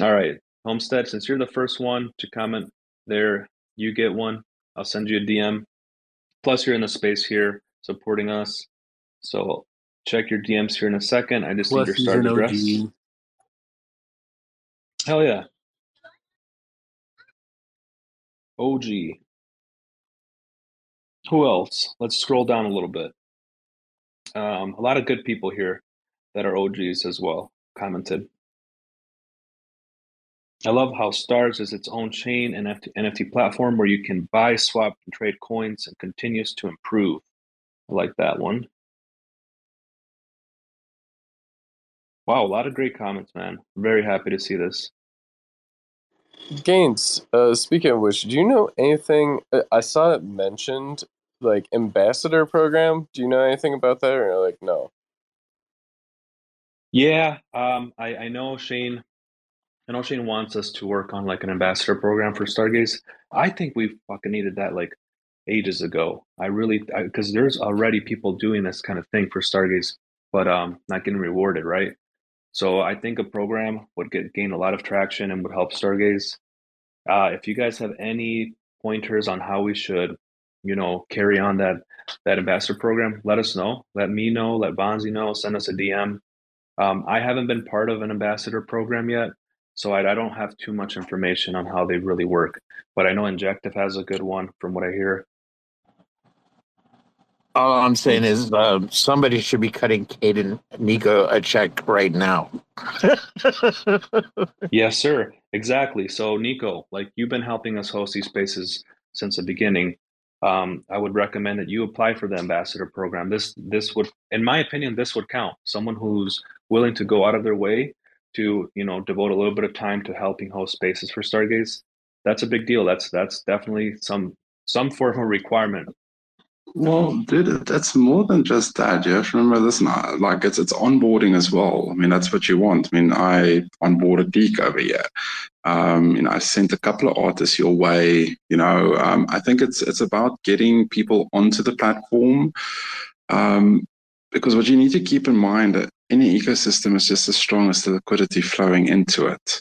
All right, Homestead, since you're the first one to comment there, you get one. I'll send you a DM. Plus, you're in the space here supporting us. So check your DMs here in a second. I just Plus need your start address. OG. Hell yeah. OG. Who else? Let's scroll down a little bit. Um, a lot of good people here that are OGs as well commented. I love how Stars is its own chain and NFT platform where you can buy, swap, and trade coins and continues to improve. I like that one. Wow, a lot of great comments, man. Very happy to see this. Gains, uh, speaking of which, do you know anything? Uh, I saw it mentioned, like ambassador program. Do you know anything about that, or like no? Yeah, um, I, I know Shane. I know Shane wants us to work on like an ambassador program for Stargaze. I think we fucking needed that like ages ago. I really because there's already people doing this kind of thing for Stargaze, but um, not getting rewarded, right? So I think a program would get gain a lot of traction and would help Stargaze. Uh, if you guys have any pointers on how we should, you know, carry on that that ambassador program, let us know. Let me know. Let Bonzi know. Send us a DM. Um, I haven't been part of an ambassador program yet, so I, I, don't have too much information on how they really work. But I know Injective has a good one, from what I hear. All I'm saying is uh, somebody should be cutting Kate and Nico a check right now. yes, sir. Exactly. So, Nico, like you've been helping us host these spaces since the beginning. Um, I would recommend that you apply for the ambassador program. This this would, in my opinion, this would count. Someone who's willing to go out of their way to you know devote a little bit of time to helping host spaces for Stargaze. That's a big deal. That's that's definitely some some form of requirement Well, dude, that's more than just that. You have to remember this now. Like it's it's onboarding as well. I mean, that's what you want. I mean, I onboarded Deke over here. Um, you know, I sent a couple of artists your way. You know, um, I think it's it's about getting people onto the platform. Um, because what you need to keep in mind that any ecosystem is just as strong as the liquidity flowing into it.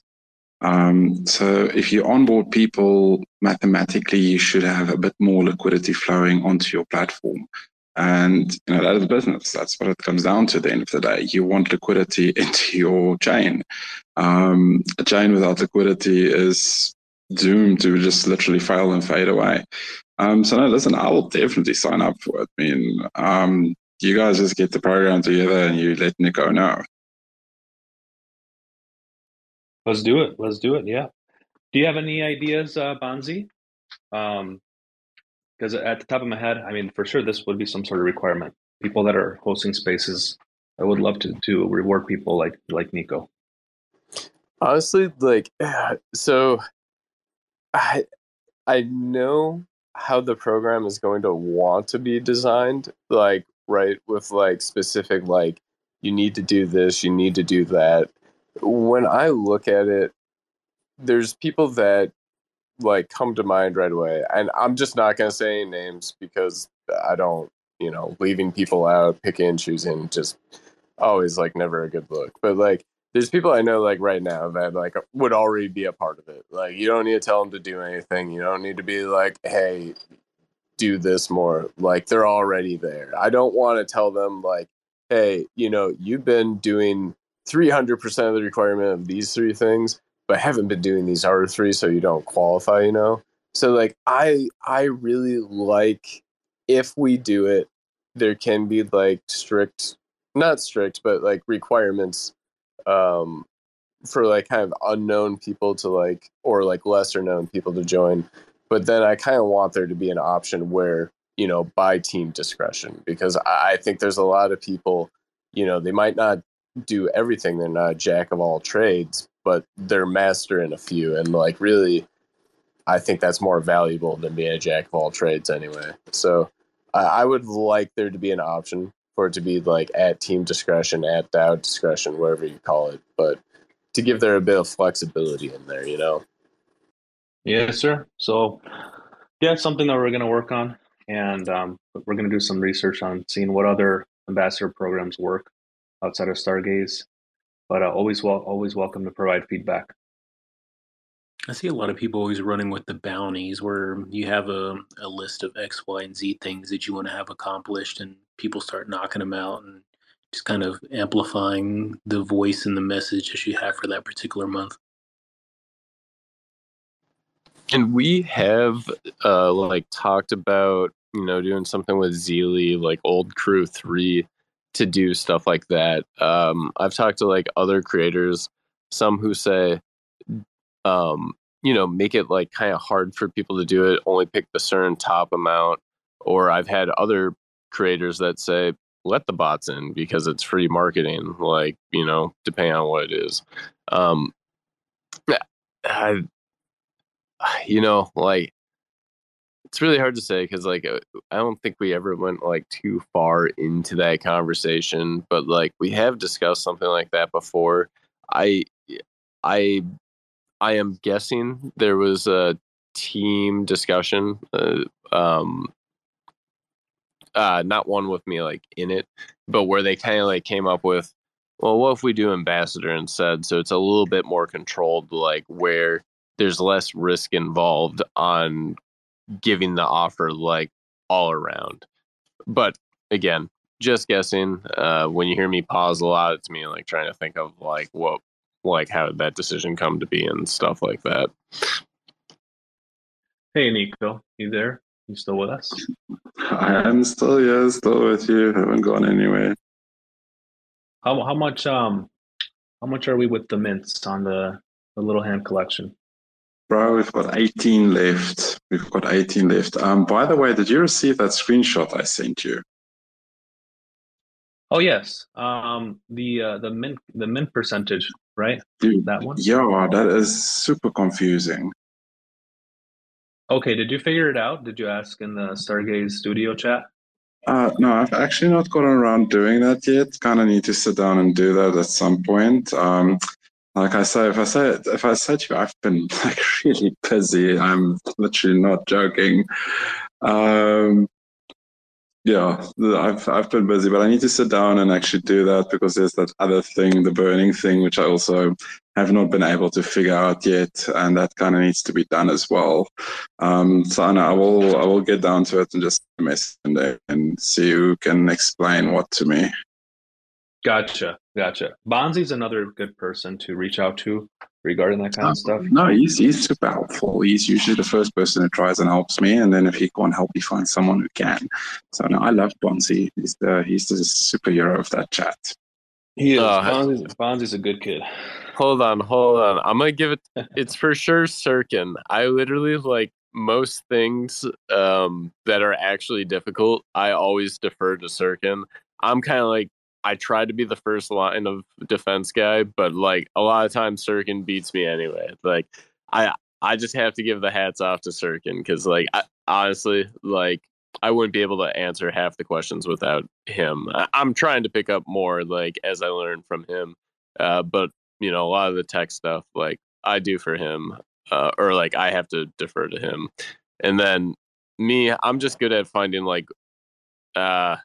Um, so if you onboard people, mathematically, you should have a bit more liquidity flowing onto your platform. And you know that is business. That's what it comes down to. At the end of the day, you want liquidity into your chain. Um, a chain without liquidity is doomed to just literally fail and fade away. Um, so no, listen, I will definitely sign up for it. I mean, um, you guys just get the program together and you let Nico know. Let's do it. Let's do it. Yeah. Do you have any ideas, uh, Bonzi? Um, because at the top of my head, I mean, for sure, this would be some sort of requirement. People that are hosting spaces, I would love to to reward people like like Nico. Honestly, like, so I I know how the program is going to want to be designed, like, right, with like specific, like, you need to do this, you need to do that. When I look at it, there's people that like come to mind right away, and I'm just not going to say any names because I don't, you know, leaving people out, picking and choosing, just always like never a good look. But like, there's people I know like right now that like would already be a part of it. Like you don't need to tell them to do anything. You don't need to be like, hey, do this more. Like they're already there. I don't want to tell them like, hey, you know, you've been doing 300% of the requirement of these three things, but haven't been doing these other three, so you don't qualify. You know. So like I I really like if we do it, there can be like strict, not strict, but like requirements um, for like kind of unknown people to like or like lesser known people to join. But then I kind of want there to be an option where you know by team discretion because I, I think there's a lot of people, you know, they might not do everything. They're not a jack of all trades, but they're master in a few, and like really. I think that's more valuable than being a jack of all trades anyway. So I I would like there to be an option for it to be like at team discretion, at DAO discretion, whatever you call it, but to give there a bit of flexibility in there, you know. Yes, sir. So, yeah, it's something that we're going to work on, and um, we're going to do some research on seeing what other ambassador programs work outside of Stargaze. But uh, always, wel- always welcome to provide feedback. I see a lot of people always running with the bounties where you have a, a list of X, Y, and Z things that you want to have accomplished, and people start knocking them out and just kind of amplifying the voice and the message that you have for that particular month. And we have uh like talked about, you know, doing something with Zealy, like old crew three to do stuff like that. Um I've talked to like other creators, some who say um, you know, make it like kind of hard for people to do it, only pick the certain top amount. Or I've had other creators that say, let the bots in because it's free marketing, like, you know, depending on what it is. Um, I, you know, like, it's really hard to say because, like, uh, I don't think we ever went like too far into that conversation, but like, we have discussed something like that before. I, I I am guessing there was a team discussion, uh, um, uh, not one with me like in it, but where they kind of like came up with, well, what if we do ambassador instead? So it's a little bit more controlled, like where there's less risk involved on giving the offer like all around. But again, just guessing. Uh, when you hear me pause a lot, it's me like trying to think of like what like how did that decision come to be and stuff like that. Hey, Nico, you there? You still with us? I am still here, still with you. Haven't gone anywhere. How how much um how much are we with the mints on the the little hand collection? Bro, we've got 18 left. We've got 18 left. Um, by the way, did you receive that screenshot I sent you? Oh yes, um, the uh, the mint the mint percentage, right? Dude, That one. yeah, that is super confusing. Okay, did you figure it out? Did you ask in the Stargaze studio chat? Uh, no, I've actually not gotten around doing that yet. Kind of need to sit down and do that at some point. Um, like I say, if I say if I said to you, I've been like really busy. I'm literally not joking. Um, yeah, I've I've been busy, but I need to sit down and actually do that because there's that other thing, the burning thing, which I also have not been able to figure out yet, and that kind of needs to be done as well. Um, so I, will I will get down to it and just mess there and see who can explain what to me. Gotcha, gotcha. Bonzi's another good person to reach out to regarding that kind of stuff. No, he's he's super helpful. He's usually the first person who tries and helps me, and then if he can't help, he finds someone who can. So no, I love Bonzi. He's the he's the superhero of that chat. He is. Uh, Bonzi's, Bonzi's a good kid. Hold on, hold on. I'm gonna give it. It's for sure Sirkin. I literally like most things um, that are actually difficult. I always defer to Sirkin. I'm kind of like I try to be the first line of defense guy, but like a lot of times Sirkin beats me anyway. Like I I just have to give the hats off to Sirkin because like I, honestly like I wouldn't be able to answer half the questions without him. I, I'm trying to pick up more like as I learn from him, uh, but you know a lot of the tech stuff like I do for him, uh, or like I have to defer to him, and then me I'm just good at finding like uh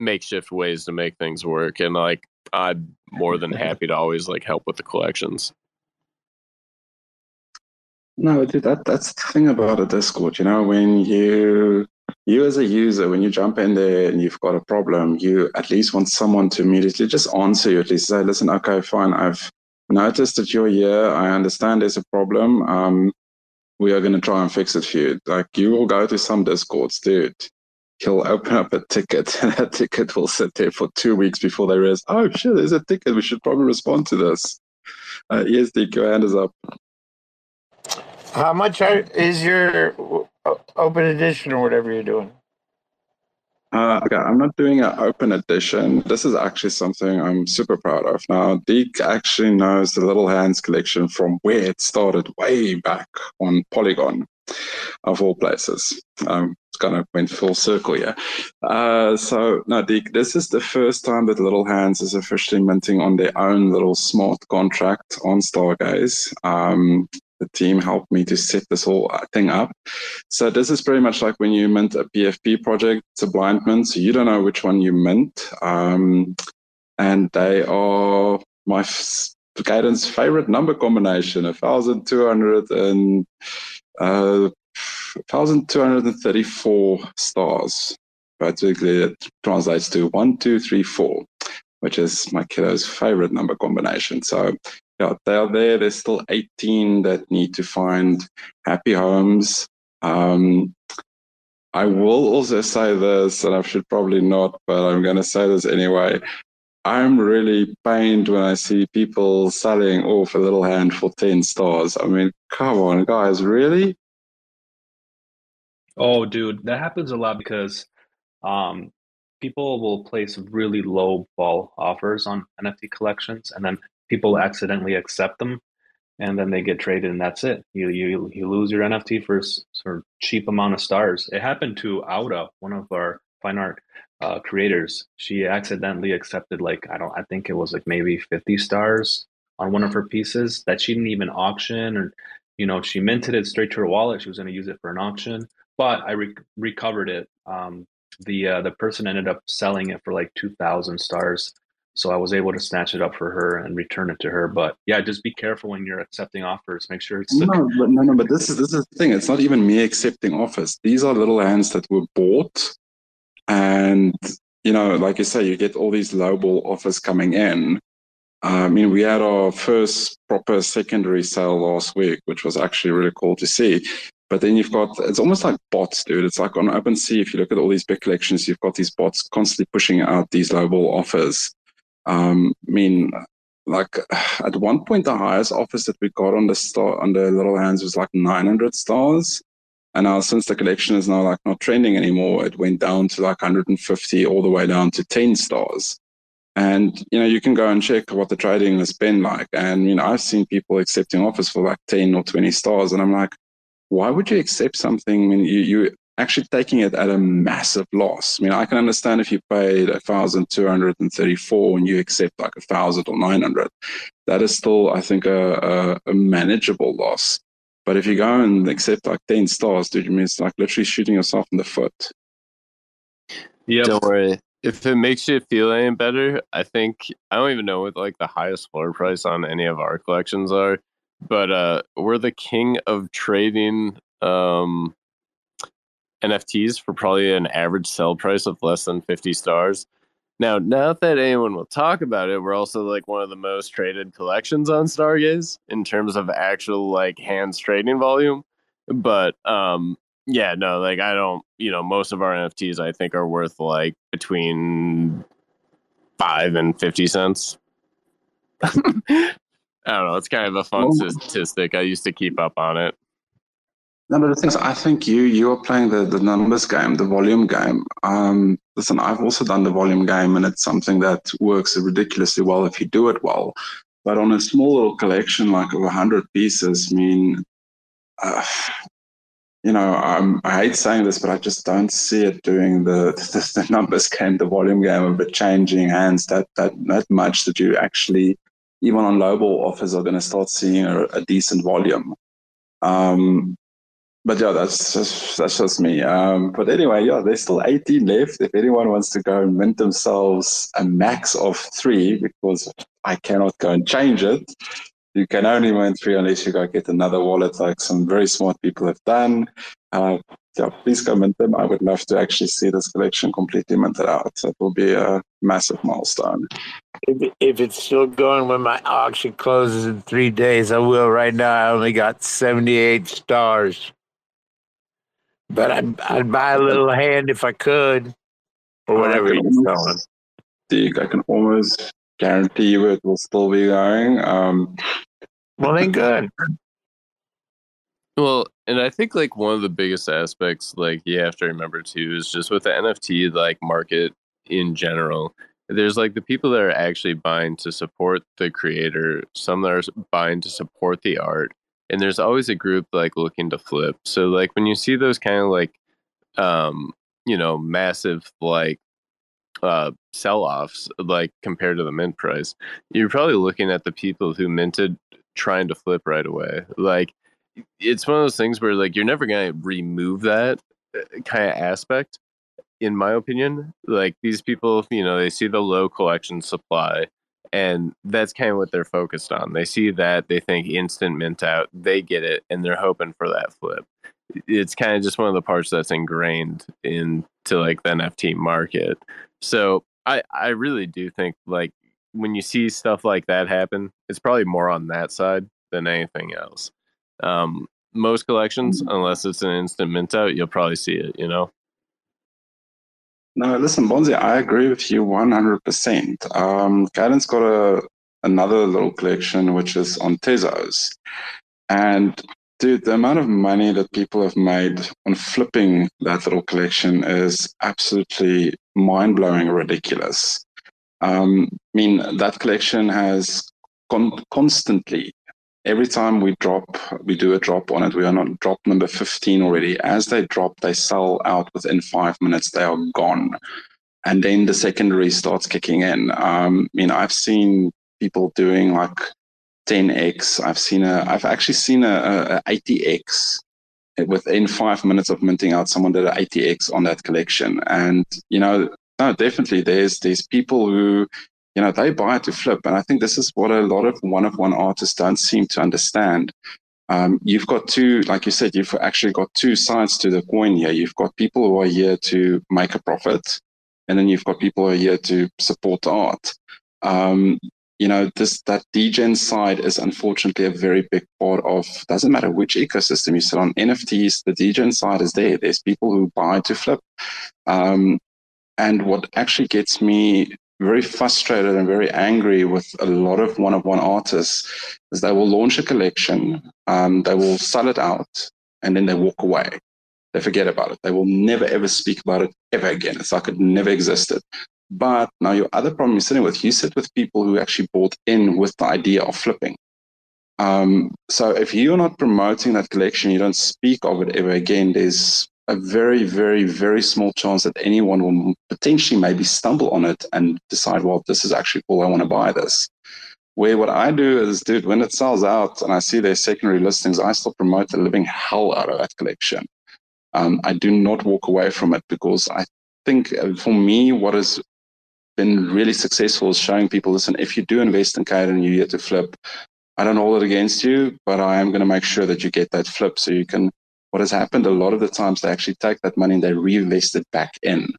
makeshift ways to make things work and like i'm more than happy to always like help with the collections No, dude, that that's the thing about a Discord. You know, when you you as a user, when you jump in there and you've got a problem, you at least want someone to immediately just answer you. At least say, "Listen, okay, fine. I've noticed that you're here. I understand there's a problem. Um, we are going to try and fix it for you." Like you will go to some Discords, dude. He'll open up a ticket, and that ticket will sit there for two weeks before they realize, "Oh shit, there's a ticket. We should probably respond to this." Uh, ESD, your hand is up. How much are, is your open edition or whatever you're doing? Uh, okay, I'm not doing an open edition. This is actually something I'm super proud of. Now, Deke actually knows the Little Hands collection from where it started way back on Polygon, of all places. Um, kind of went full circle yeah. Uh, so, no, Deke, this is the first time that Little Hands is officially minting on their own little smart contract on Stargaze. Um, the team helped me to set this whole thing up. So this is pretty much like when you mint a PFP project, it's a blind mint, so you don't know which one you mint. Um, and they are my f- guidance favorite number combination, a thousand two hundred and uh, thousand two hundred and thirty-four stars. Practically, it translates to one, two, three, four, which is my kiddo's favorite number combination. So yeah, they are there. There's still 18 that need to find happy homes. Um, I will also say this, and I should probably not, but I'm going to say this anyway. I'm really pained when I see people selling off a little hand for 10 stars. I mean, come on, guys, really? Oh, dude, that happens a lot because um, people will place really low ball offers on NFT collections, and then people accidentally accept them, and then they get traded, and that's it. You you you lose your NFT for s- sort of cheap amount of stars. It happened to Auda, one of our fine art uh, creators. She accidentally accepted like I don't I think it was like maybe fifty stars on one of her pieces that she didn't even auction, or you know she minted it straight to her wallet. She was going to use it for an auction, but I re- recovered it. Um, the uh, the person ended up selling it for like two thousand stars. So I was able to snatch it up for her and return it to her. But yeah, just be careful when you're accepting offers. Make sure it's the No, but no, no, but this is this is the thing. It's not even me accepting offers. These are little hands that were bought, and you know, like you say, you get all these lowball offers coming in. I mean, we had our first proper secondary sale last week, which was actually really cool to see. But then you've got it's almost like bots, dude. It's like on OpenSea. If you look at all these big collections, you've got these bots constantly pushing out these lowball offers. Um, I mean, like at one point the highest offers that we got on the star on the little hands was like 900 stars and now since the collection is now like not trending anymore it went down to like 150 all the way down to 10 stars and you know you can go and check what the trading has been like and you know i've seen people accepting offers for like 10 or 20 stars and i'm like why would you accept something when you, you actually taking it at a massive loss. I mean, I can understand if you paid a thousand two hundred and thirty-four and you accept like a thousand or nine hundred, that is still, I think, a, a, a, manageable loss. But if you go and accept like ten stars, dude, you mean it's like literally shooting yourself in the foot. Yeah, don't worry. If it makes you feel any better, I think I don't even know what like the highest floor price on any of our collections are, but uh we're the king of trading um NFTs for probably an average sell price of less than 50 stars. Now, not that anyone will talk about it, we're also like one of the most traded collections on Stargaze in terms of actual like hands trading volume. But um yeah, no, like I don't, you know, most of our NFTs I think are worth like between 5 and 50 cents. I don't know, it's kind of a fun statistic. I used to keep up on it. No, but the thing is, I think you you are playing the, the numbers game, the volume game. Um, listen, I've also done the volume game, and it's something that works ridiculously well if you do it well. But on a small little collection like of hundred pieces, I mean, uh, you know, um, I hate saying this, but I just don't see it doing the, the, the numbers game, the volume game of it changing hands that that that much that you actually, even on lowball offers, are going to start seeing a, a decent volume. Um, but yeah, that's just that's just me. Um, but anyway, yeah, there's still 18 left. If anyone wants to go and mint themselves a max of three, because I cannot go and change it, you can only mint three unless you go get another wallet, like some very smart people have done. Uh, yeah, please go mint them. I would love to actually see this collection completely minted out. That will be a massive milestone. If, if it's still going when my auction closes in three days, I will. Right now, I only got 78 stars. But I'd, I'd buy a little hand if I could, or whatever you're selling. I can almost guarantee you it will still be going. Um, well, then good. Well, and I think like one of the biggest aspects, like you have to remember too, is just with the NFT like market in general. There's like the people that are actually buying to support the creator, some that are buying to support the art, and there's always a group like looking to flip. So like when you see those kind of like um you know massive like uh sell-offs like compared to the mint price, you're probably looking at the people who minted trying to flip right away. Like it's one of those things where like you're never to remove that uh, kind of aspect in my opinion. Like these people, you know, they see the low collection supply and that's kind of what they're focused on. They see that, they think instant mint out, they get it, and they're hoping for that flip. It's kind of just one of the parts that's ingrained into like the NFT market. So I I really do think like when you see stuff like that happen, it's probably more on that side than anything else. Um, most collections, mm-hmm. unless it's an instant mint out, you'll probably see it. You know. No, listen, Bonzi, I agree with you 100%. Um, Cayden's got a, another little collection, which is on Tezos. And dude, the amount of money that people have made on flipping that little collection is absolutely mind blowing ridiculous. Um, I mean, that collection has con- constantly every time we drop, we do a drop on it. We are not drop number 15 already. As they drop, they sell out within five minutes. They are gone. And then the secondary starts kicking in. Um, I mean, I've seen people doing like 10x. I've seen a, I've actually seen a, a 80x within five minutes of minting out. Someone did an 80x on that collection. And, you know, no, definitely there's, there's people who you know, they buy it to flip. And I think this is what a lot of one of one artists don't seem to understand. Um, you've got two, like you said, you've actually got two sides to the coin here. You've got people who are here to make a profit, and then you've got people who are here to support art. Um, you know, this that degen side is unfortunately a very big part of. Doesn't matter which ecosystem you sit on. NFTs, the degen side is there. There's people who buy to flip, um, and what actually gets me very frustrated and very angry with a lot of one-of-one artists is they will launch a collection, um, they will sell it out, and then they walk away. They forget about it. They will never ever speak about it ever again. It's like it never existed. But now your other problem you're sitting with, you sit with people who actually bought in with the idea of flipping. Um, so if you're not promoting that collection, you don't speak of it ever again, there's a very, very, very small chance that anyone will potentially maybe stumble on it and decide, well, this is actually cool. I want to buy this. Where what I do is, dude, when it sells out and I see their secondary listings, I still promote the living hell out of that collection. Um, I do not walk away from it because I think uh, for me, what has been really successful is showing people, listen, if you do invest in Cayden and you get to flip, I don't hold it against you, but I am going to make sure that you get that flip so you can what has happened a lot of the times they actually take that money and they reinvest it back in.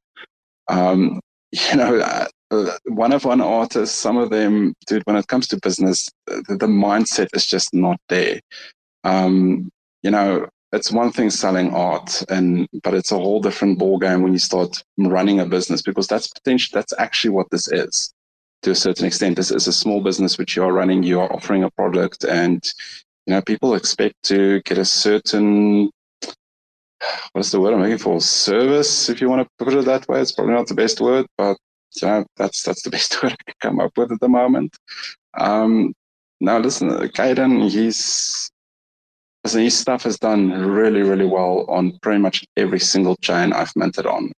Um, you know, uh, uh, one of one artists, some of them, dude, when it comes to business, the, the mindset is just not there. Um, you know, it's one thing selling art, and but it's a whole different ballgame when you start running a business because that's potential. That's actually what this is to a certain extent. This is a small business which you are running. You are offering a product, and you know people expect to get a certain what's the word I'm looking for? Service, if you want to put it that way. It's probably not the best word, but you know, that's that's the best word I can come up with at the moment. Um, now, listen, Cayden, he's listen, his stuff has done really, really well on pretty much every single chain I've minted on.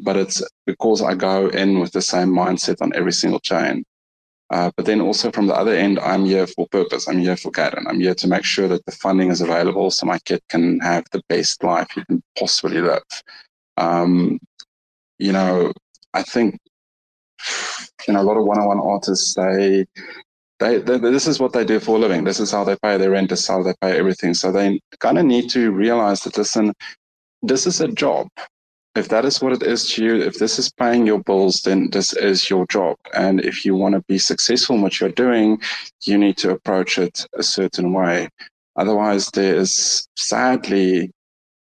But it's because I go in with the same mindset on every single chain. Uh, but then also from the other end, I'm here for purpose. I'm here for Cayden. I'm here to make sure that the funding is available so my kid can have the best life he can possibly live. Um, you know, I think you know a lot of one-on-one artists they, they, they this is what they do for a living. This is how they pay their rent. This is how they pay everything. So they kind of need to realize that listen, this is a job if that is what it is to you, if this is paying your bills, then this is your job. And if you want to be successful in what you're doing, you need to approach it a certain way. Otherwise, there is sadly,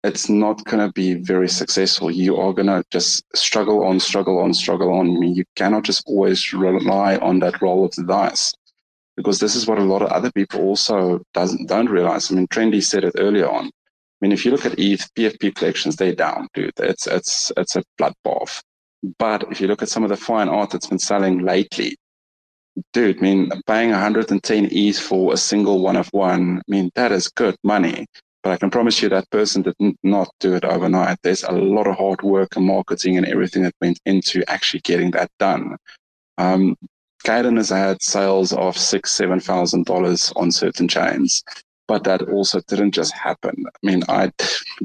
it's not going to be very successful. You are going to just struggle on, struggle on, struggle on. I mean, you cannot just always rely on that roll of the dice because this is what a lot of other people also doesn't don't realize. I mean, Trendy said it earlier on. I mean, if you look at ETH, PFP collections, they're down, dude. It's it's it's a bloodbath. But if you look at some of the fine art that's been selling lately, dude, I mean, paying 110 ETH for a single one of one, I mean, that is good money. But I can promise you that person did not do it overnight. There's a lot of hard work and marketing and everything that went into actually getting that done. Um, Cayden has had sales of six, seven thousand dollars on certain chains but that also didn't just happen. I mean, I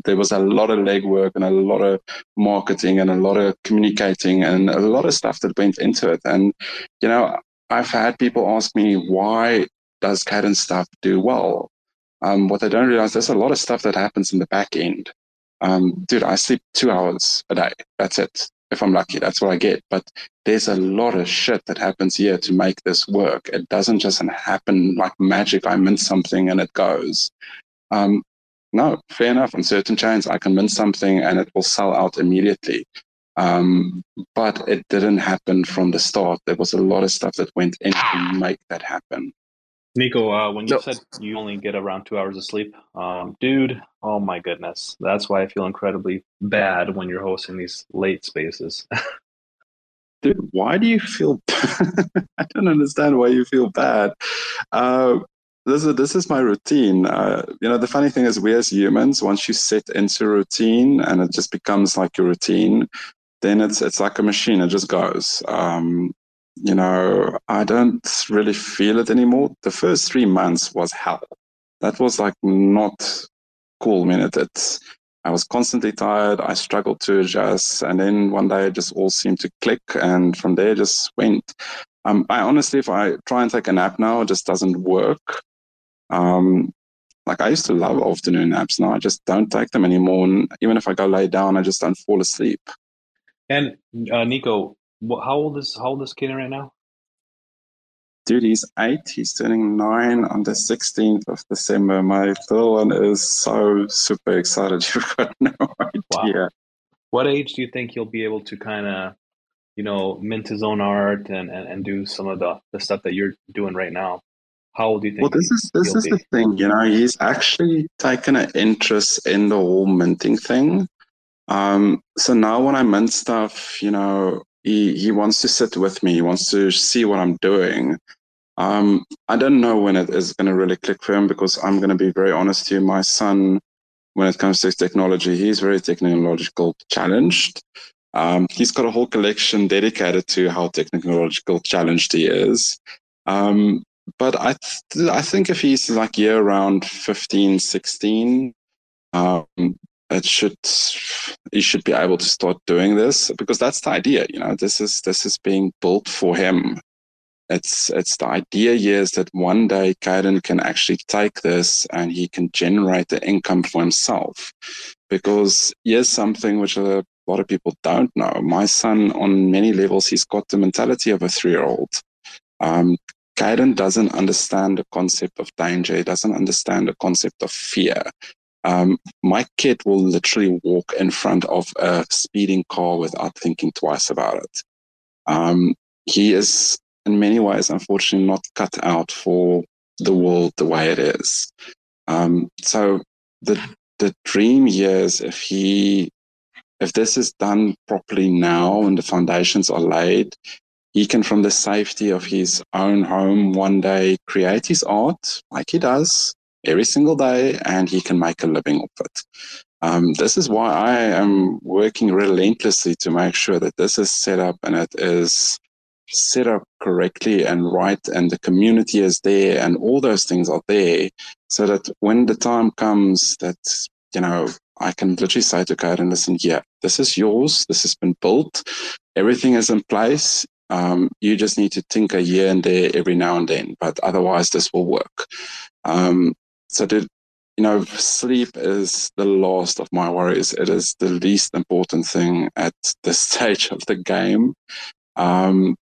there was a lot of legwork and a lot of marketing and a lot of communicating and a lot of stuff that went into it. And you know, I've had people ask me why does Cayden stuff do well? Um, what they don't realize, there's a lot of stuff that happens in the back end. Um, dude, I sleep two hours a day. That's it if I'm lucky, that's what I get. But there's a lot of shit that happens here to make this work. It doesn't just happen like magic. I mint something and it goes. Um, no, fair enough. On certain chains, I can mint something and it will sell out immediately. Um, but it didn't happen from the start. There was a lot of stuff that went in to make that happen. Nico, uh, when you no. said you only get around two hours of sleep, um, dude, oh my goodness, that's why I feel incredibly bad when you're hosting these late spaces. dude, why do you feel? I don't understand why you feel bad. Uh, this is this is my routine. Uh, you know, the funny thing is, we as humans, once you sit into a routine and it just becomes like your routine, then it's it's like a machine. It just goes. Um, you know, I don't really feel it anymore. The first three months was hell. That was like not cool. Mean, it, I was constantly tired. I struggled to adjust. And then one day it just all seemed to click. And from there, just went. Um, I honestly, if I try and take a nap now, it just doesn't work. Um, like I used to love afternoon naps. Now I just don't take them anymore. And even if I go lay down, I just don't fall asleep. And uh, Nico, how old is how old is Keenan right now? Dude, he's eight. He's turning nine on the 16th of December. My little one is so super excited. You've got no idea. Wow. What age do you think he'll be able to kind of you know, mint his own art and, and, and do some of the, the stuff that you're doing right now? How old do you think? Well, this is this is the thing, you know. He's actually taken an interest in the whole minting thing. Um, so now when I mint stuff, you know, he he wants to sit with me. He wants to see what I'm doing. Um, I don't know when it is going to really click for him because I'm going to be very honest to you. My son, when it comes to technology, he's very technological challenged. Um, he's got a whole collection dedicated to how technological challenged he is. Um, but I, th- I think if he's like year around 15, 16, um, it should he should be able to start doing this because that's the idea. You know, this is this is being built for him. It's it's the idea here is that one day Cayden can actually take this and he can generate the income for himself. Because here's something which a lot of people don't know. My son, on many levels, he's got the mentality of a three-year-old. Um, Cayden doesn't understand the concept of danger. He doesn't understand the concept of fear. Um, my kid will literally walk in front of a speeding car without thinking twice about it. Um, he is, in many ways, unfortunately, not cut out for the world the way it is. Um, so the the dream here is if he if this is done properly now and the foundations are laid, he can, from the safety of his own home, one day create his art like he does every single day, and he can make a living off it. Um, this is why I am working relentlessly to make sure that this is set up and it is set up correctly and right, and the community is there, and all those things are there, so that when the time comes that you know I can literally say to Karen, listen, yeah, this is yours. This has been built. Everything is in place. Um, you just need to tinker here and there every now and then, but otherwise this will work. Um, so to, you know, sleep is the last of my worries. It is the least important thing at this stage of the game. Um,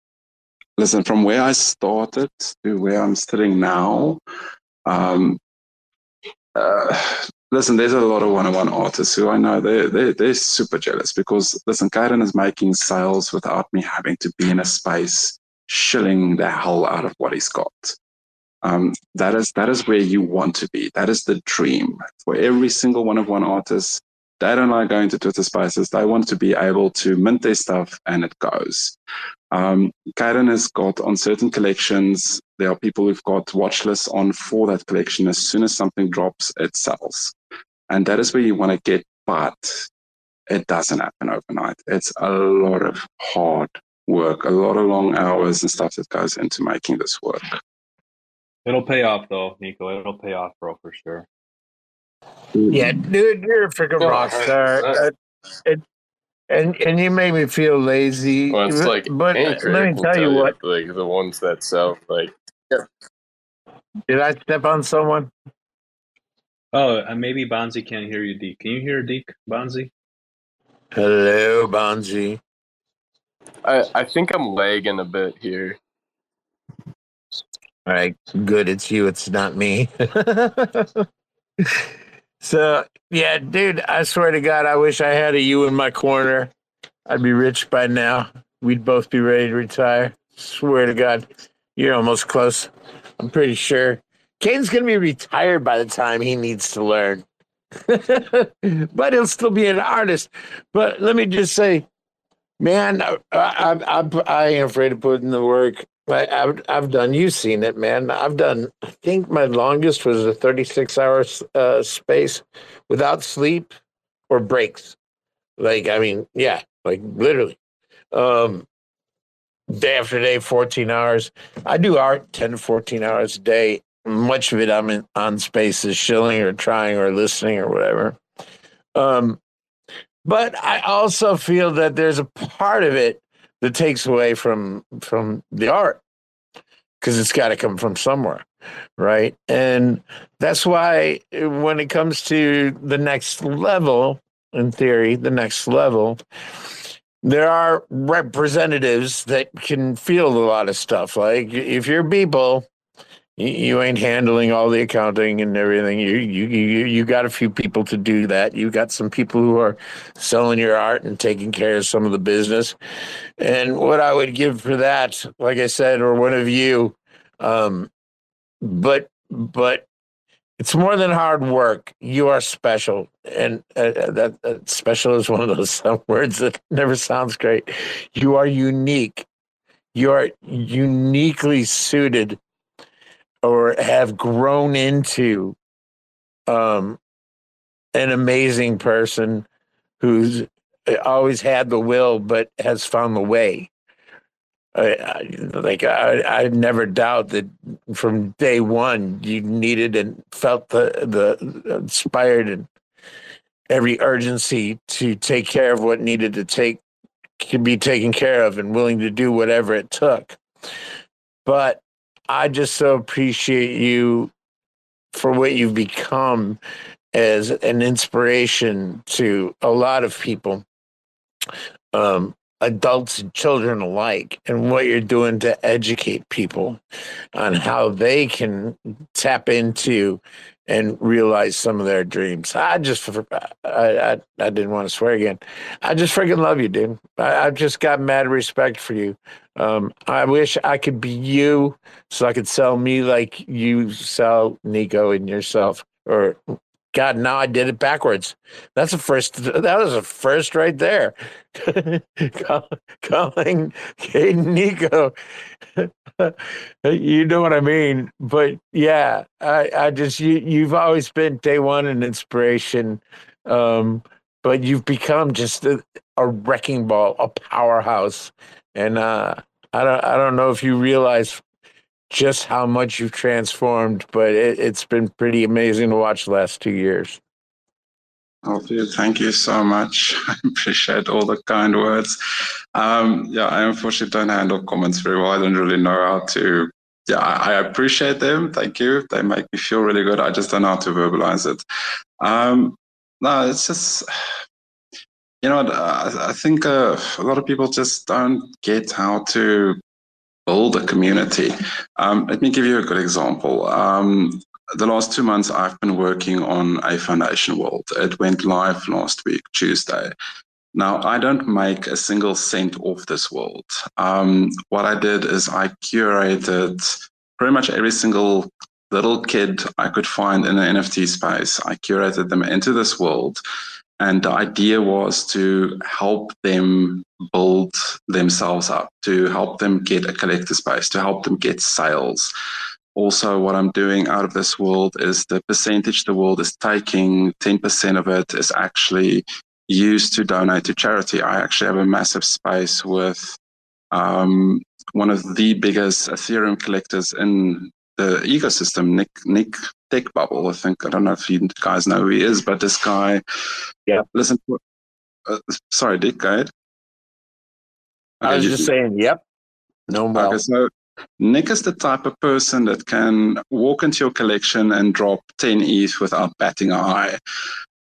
listen, from where I started to where I'm sitting now, um, uh, listen, there's a lot of one-on-one artists who I know they're, they're, they're super jealous because, listen, Cayden is making sales without me having to be in a space shilling the hell out of what he's got. Um, that is that is where you want to be. That is the dream for every single one of one artist. They don't like going to Twitter Spaces. They want to be able to mint their stuff and it goes. Um, Cayden has got on certain collections. There are people who've got watch lists on for that collection. As soon as something drops, it sells, and that is where you want to get. But it doesn't happen overnight. It's a lot of hard work, a lot of long hours and stuff that goes into making this work. It'll pay off though, Nico. It'll pay off, bro, for sure. Yeah, dude, you're a freaking rock star. Uh, it, and and you make me feel lazy. Well, it's like but Anchor let me will tell you what. like the ones that sell, like Did I step on someone? Oh, uh, maybe Bonzi can't hear you, Deke. Can you hear Deke, Bonzi? Hello, Bonzi. I, I think I'm lagging a bit here. All right, good. It's you. It's not me. so yeah, dude. I swear to God, I wish I had a you in my corner. I'd be rich by now. We'd both be ready to retire. Swear to God, you're almost close. I'm pretty sure. Kane's gonna be retired by the time he needs to learn. but he'll still be an artist. But let me just say, man, I, I, I, I ain't afraid of putting the work. I, I've, I've done, you've seen it, man. I've done, I think my longest was a 36 hour uh, space without sleep or breaks. Like, I mean, yeah, like literally. Um, day after day, 14 hours. I do art 10 to 14 hours a day. Much of it I'm in, on spaces, shilling or trying or listening or whatever. Um, but I also feel that there's a part of it that takes away from from the art because it's got to come from somewhere right? And that's why when it comes to the next level in theory the next level there are representatives that can feel a lot of stuff. Like if you're people you, ain't handling all the accounting and everything. You, you you you got a few people to do that. You got some people who are selling your art and taking care of some of the business. And what I would give for that, like I said, or one of you, um, but but it's more than hard work. You are special, and uh, uh that uh, special is one of those words that never sounds great. You are unique. You are uniquely suited or have grown into um, an amazing person who's uh, always had the will but has found the way. I, I, like I, I never doubt that from day one you needed and felt the the inspired and every urgency to take care of what needed to take to be taken care of and willing to do whatever it took. But I just so appreciate you for what you've become as an inspiration to a lot of people, um, adults and children alike, and what you're doing to educate people on how they can tap into and realize some of their dreams. I just, I, I, I didn't want to swear again. I just freaking love you, dude. I, I've just got mad respect for you. Um, I wish I could be you so I could sell me like you sell Nico and yourself. Or, God, now I did it backwards. That's a first. That was a first right there. Calling Kate Nico. you know what I mean? But yeah, I, I just, you, you've always been day one an inspiration. Um, but you've become just a, a wrecking ball, a powerhouse. And uh, I don't I don't know if you realize just how much you've transformed, but it, has been pretty amazing to watch the last two years. Oh, thank you so much. I appreciate all the kind words. Um, yeah, I unfortunately don't handle comments very well. I don't really know how to. Yeah, I, I appreciate them. Thank you. They make me feel really good. I just don't know how to verbalize it. Um, no, it's just you know, I, I think uh, a lot of people just don't get how to build a community. Um, let me give you a good example. Um, the last two months, I've been working on a foundation world. It went live last week, Tuesday. Now, I don't make a single cent off this world. Um, what I did is I curated pretty much every single little kid I could find in the NFT space. I curated them into this world and the idea was to help them build themselves up, to help them get a collector space, to help them get sales. Also, what I'm doing out of this world is the percentage the world is taking, 10% of it is actually used to donate to charity. I actually have a massive space with um, one of the biggest Ethereum collectors in the ecosystem, Nick Nick Tech Bubble. I think I don't know if you guys know who he is, but this guy. Yeah. Listen. Uh, sorry, Dick. Go ahead. Okay, I was just saying. Yep. No more. Okay, so Nick is the type of person that can walk into your collection and drop 10 ETH without batting an eye.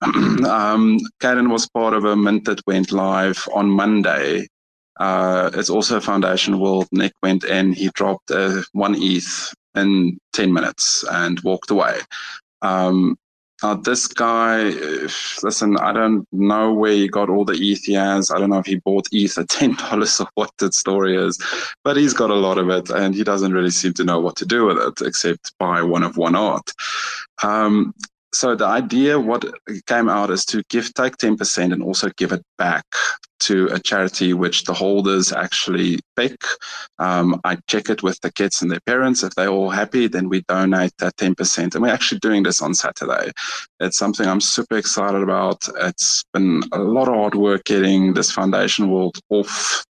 um, Cayden was part of a mint that went live on Monday. Uh, it's also a foundation world. Nick went in, he dropped uh, one ETH in 10 minutes and walked away. Um, this guy, listen, I don't know where he got all the ETH he has. I don't know if he bought ETH at $10 or what that story is, but he's got a lot of it and he doesn't really seem to know what to do with it except buy one of one art. Um, so the idea what came out is to give take 10% and also give it back to a charity which the holders actually pick. Um, i check it with the kids and their parents. If they're all happy then we donate that 10% and we're actually doing this on saturday. It's something i'm super excited about. It's been a lot of hard work getting this foundation world off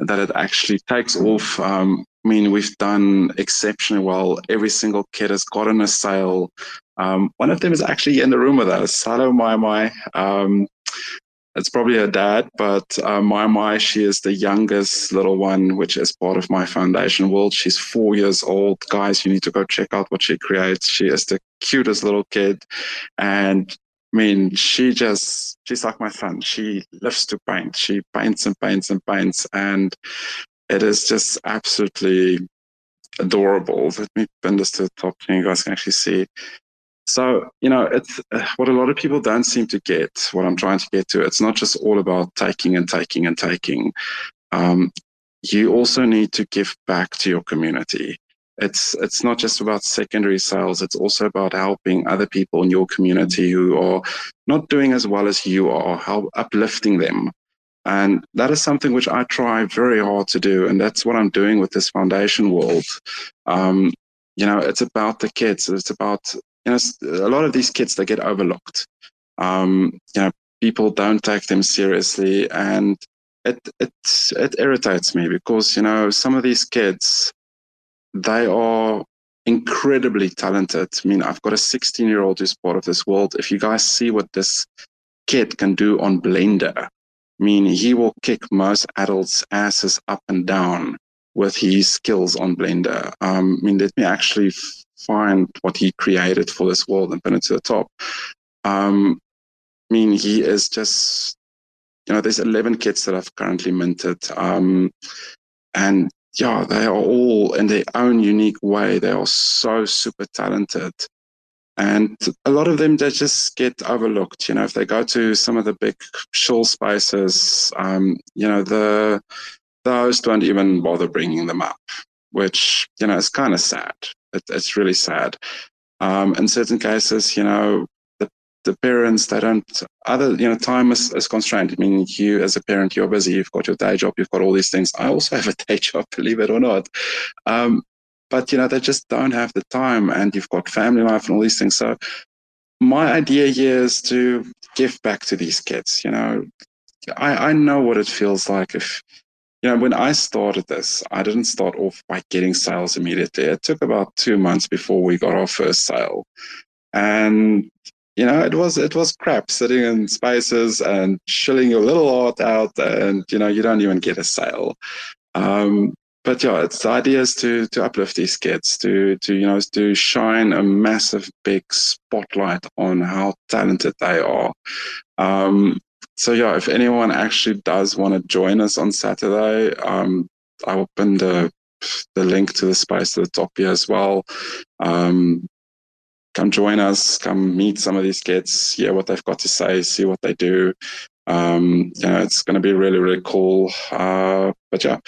that it actually takes off. Um, I mean, we've done exceptionally well. Every single kid has gotten a sale. Um, one of them is actually in the room with us. Hello, Mai my. Um, it's probably her dad, but uh, Mai my, she is the youngest little one, which is part of my foundation world. She's four years old. Guys, you need to go check out what she creates. She is the cutest little kid, and I mean, she just, she's like my son. She loves to paint. She paints and paints and paints. And it is just absolutely adorable. Let me pin this to the top you guys can actually see. So, you know, it's uh, what a lot of people don't seem to get, what I'm trying to get to. It's not just all about taking and taking and taking. Um, you also need to give back to your community. It's it's not just about secondary sales. It's also about helping other people in your community who are not doing as well as you are, help uplifting them. And that is something which I try very hard to do. And that's what I'm doing with this foundation world. Um, you know, it's about the kids. It's about, you know, a lot of these kids, they get overlooked. Um, you know, people don't take them seriously. And it, it, it irritates me because, you know, some of these kids, they are incredibly talented. I mean, I've got a 16 year old who's part of this world. If you guys see what this kid can do on Blender, I mean he will kick most adults' asses up and down with his skills on Blender. Um, I mean, let me actually find what he created for this world and put it to the top. Um, I mean, he is just, you know, there's 11 kits that I've currently minted. Um, and yeah, they are all in their own unique way. They are so super talented and a lot of them they just get overlooked you know if they go to some of the big show spaces um, you know the host won't even bother bringing them up which you know is kind of sad it, it's really sad. Um, in certain cases you know the, the parents they don't other you know time is, is constrained. I mean you as a parent you're busy you've got your day job you've got all these things. I also have a day job believe it or not. Um, but you know they just don't have the time and you've got family life and all these things. So my idea here is to give back to these kids you know. I i know what it feels like if you know when i started this i didn't start off by getting sales immediately. It took about two months before we got our first sale. And you know it was it was crap sitting in spaces and shilling your little art out and you know you don't even get a sale. Um, but yeah, it's the idea is to to uplift these kids, to to you know to shine a massive big spotlight on how talented they are. Um, so yeah, if anyone actually does want to join us on Saturday, um, I pin the the link to the space to the top here as well. Um, come join us, come meet some of these kids, hear what they've got to say, see what they do um, know, it's going to be really, really cool. Uh, but yeah,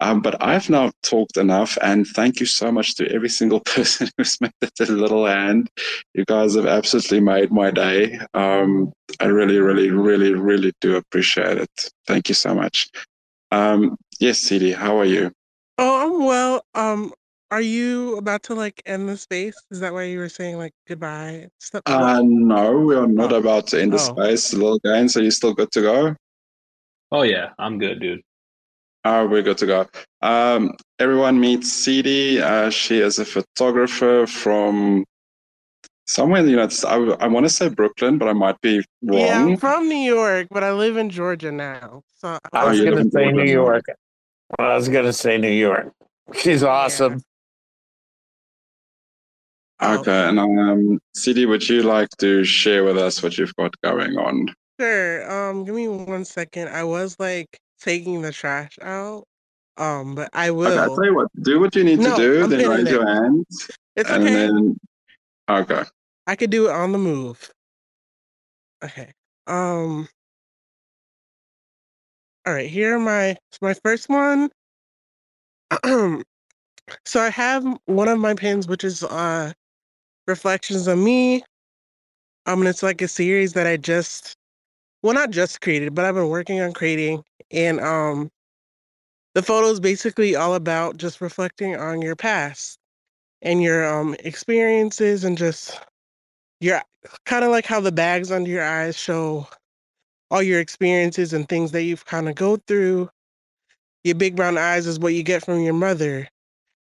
um, but I've now talked enough, and thank you so much to every single person who's made it a little hand. You guys have absolutely made my day. Um, I really, really, really, really do appreciate it. Thank you so much. Um, yes, CD, how are you? Oh, I'm well. Um, are you about to like end the space? Is that why you were saying like goodbye? Stuff? Uh, no, we are not Oh. about to end the Oh. space. LiLGainzz, are you still good to go? Oh yeah, I'm good, dude. Oh, we're good to go. Um, everyone meets CD. Uh, she is a photographer from somewhere in the United States. I, I want to say Brooklyn, but I might be wrong. Yeah, I'm from New York, but I live in Georgia now. So I Oh, was you live gonna in say New Portland. York. I was gonna say New York. She's awesome. Oh, Okay, and um, CD, would you like to share with us what you've got going on? Sure. Um, give me one second. I was like taking the trash out. Um, but I Okay, I'll tell you what. Do what you need No, to do, I'm then raise it. your hand, It's and okay. then okay. I could do it on the move. Okay. Um. All right. Here are my my first one. so I have one of my pins, which is uh reflections of me. Um, and it's like a series that I just, well, not just created, but I've been working on creating, and um, the photo is basically all about just reflecting on your past and your um experiences and just your kind of like how the bags under your eyes show all your experiences and things that you've kind of go through. Your big brown eyes is what you get from your mother,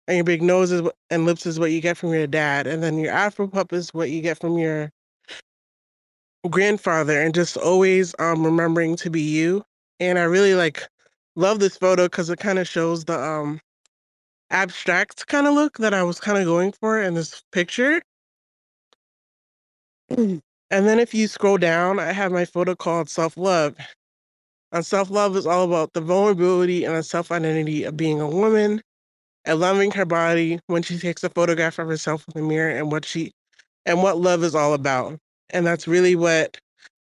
and your big nose is, and lips is what you get from your dad, and then your afro pup is what you get from your grandfather, and just always um remembering to be you. And I really like love this photo because it kind of shows the um abstract kind of look that I was kind of going for in this picture. and then if you scroll down, I have my photo called Self Love. And self love is all about the vulnerability and the self identity of being a woman and loving her body when she takes a photograph of herself in the mirror and what she and what love is all about. And that's really what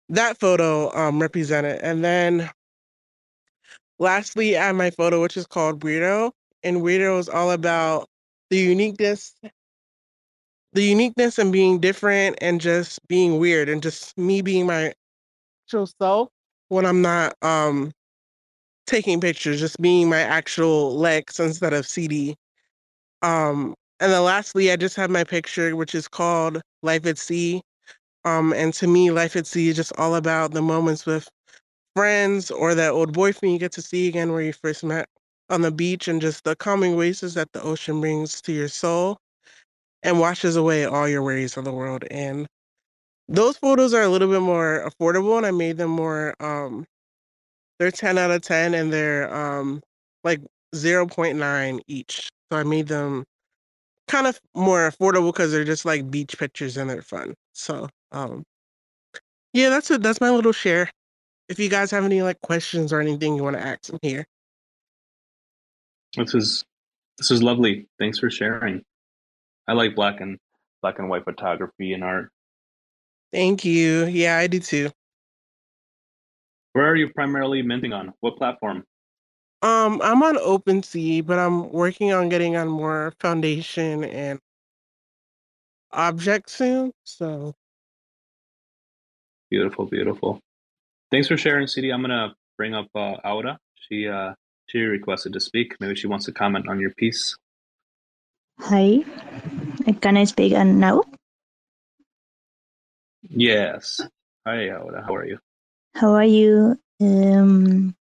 that photo um, represented. And then lastly, I have my photo, which is called Weirdo. And Weirdo is all about the uniqueness, the uniqueness and being different and just being weird and just me being my actual self when I'm not um taking pictures, just being my actual Lex instead of CD. Um, and then lastly, I just have my picture, which is called Life at Sea. Um, and to me, Life at Sea is just all about the moments with friends or that old boyfriend you get to see again where you first met on the beach and just the calming oasis that the ocean brings to your soul and washes away all your worries of the world. And those photos are a little bit more affordable and I made them more um they're 10 out of 10 and they're um like 0.9 each. So I made them kind of more affordable because they're just like beach pictures and they're fun. So um yeah, that's it. That's my little share. If you guys have any like questions or anything you want to ask, I'm here. This is this is lovely. Thanks for sharing. I like black and black and white photography and art. Thank you. Yeah, I do too. Where are you primarily minting on? What platform? Um, I'm on OpenSea, but I'm working on getting on more Foundation and Objkt soon. So Beautiful, beautiful. Thanks for sharing, CD. I'm gonna bring up uh, Aura. She uh, she requested to speak. Maybe she wants to comment on your piece. Hi, can I speak now? Yes. Hi, Aura. How are you? How are you? Um,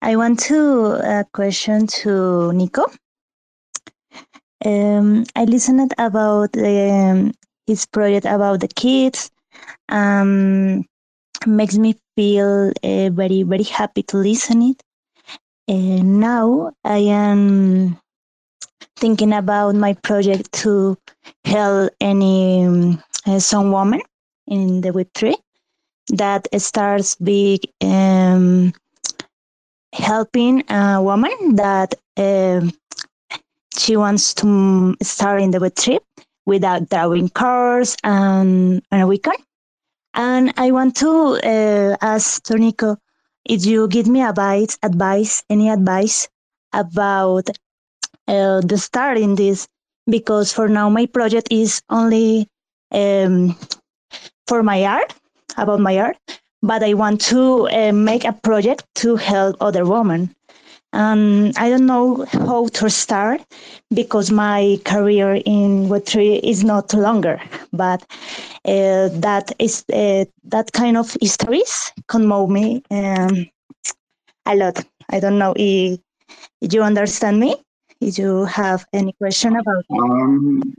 I want to uh, question to Nico. Um, I listened about um, his project about the kids. Um, makes me feel uh, very very happy to listen it. And now I am thinking about my project to help any um, some woman in the Web three that starts big um, helping a woman that um she wants to start in the Web three without drawing cars and a weekend. And I want to uh, ask Tornico if you give me advice, advice, any advice about uh, the start in this, because for now my project is only um, for my art, about my art, but I want to uh, make a project to help other women. And I don't know how to start because my career in Web3 is not longer, but uh, that is uh, that kind of histories can move me um, a lot. I don't know if, you understand me. If you have any question about. Um,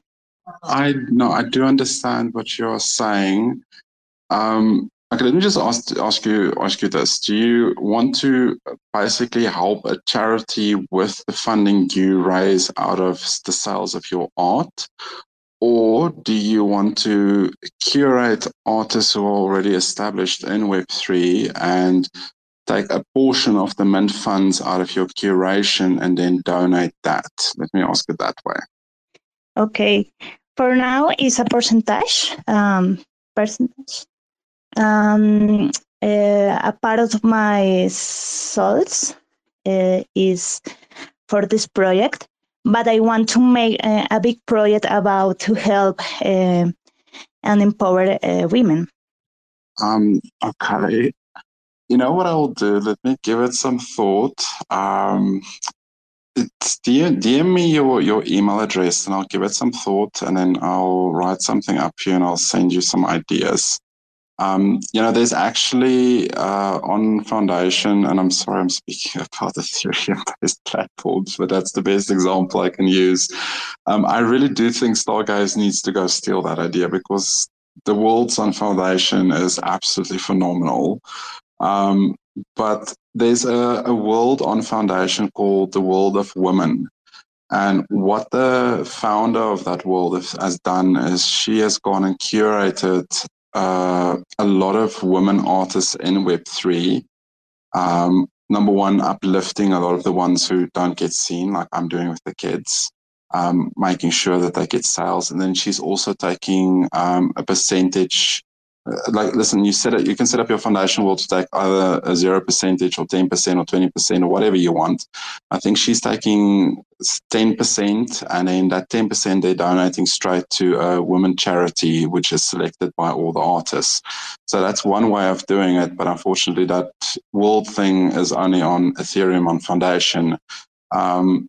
I no, I do understand what you're saying. Um, okay, let me just ask ask you ask you this: Do you want to basically help a charity with the funding you raise out of the sales of your art, or do you want to curate artists who are already established in Web three and take a portion of the mint funds out of your curation and then donate that? Let me ask it that way. Okay, for now it's a percentage. Um, percentage. Um, uh, a part of my souls uh, is for this project, but I want to make a, a big project about to help uh, and empower women. Um, okay. You know what I will do? Let me give it some thought. Um, it's DM, DM me your, your email address and I'll give it some thought and then I'll write something up here and I'll send you some ideas. Um, you know, there's actually uh, on Foundation, and I'm sorry I'm speaking about Ethereum-based platforms, but that's the best example I can use. Um, I really do think Stargaze needs to go steal that idea because the world's on Foundation is absolutely phenomenal. Um, but there's a, a world on Foundation called the World of Women. And what the founder of that world has done is she has gone and curated uh, a lot of women artists in Web3. Um, number one, uplifting a lot of the ones who don't get seen, like I'm doing with the kids, um, making sure that they get sales. And then she's also taking um, a percentage like listen you set it you can set up your foundation wall to take either a zero percentage or 10% or 20% or whatever you want. I think she's taking 10% and then that 10% they're donating straight to a women charity which is selected by all the artists. So that's one way of doing it but unfortunately that world thing is only on ethereum on foundation. Um,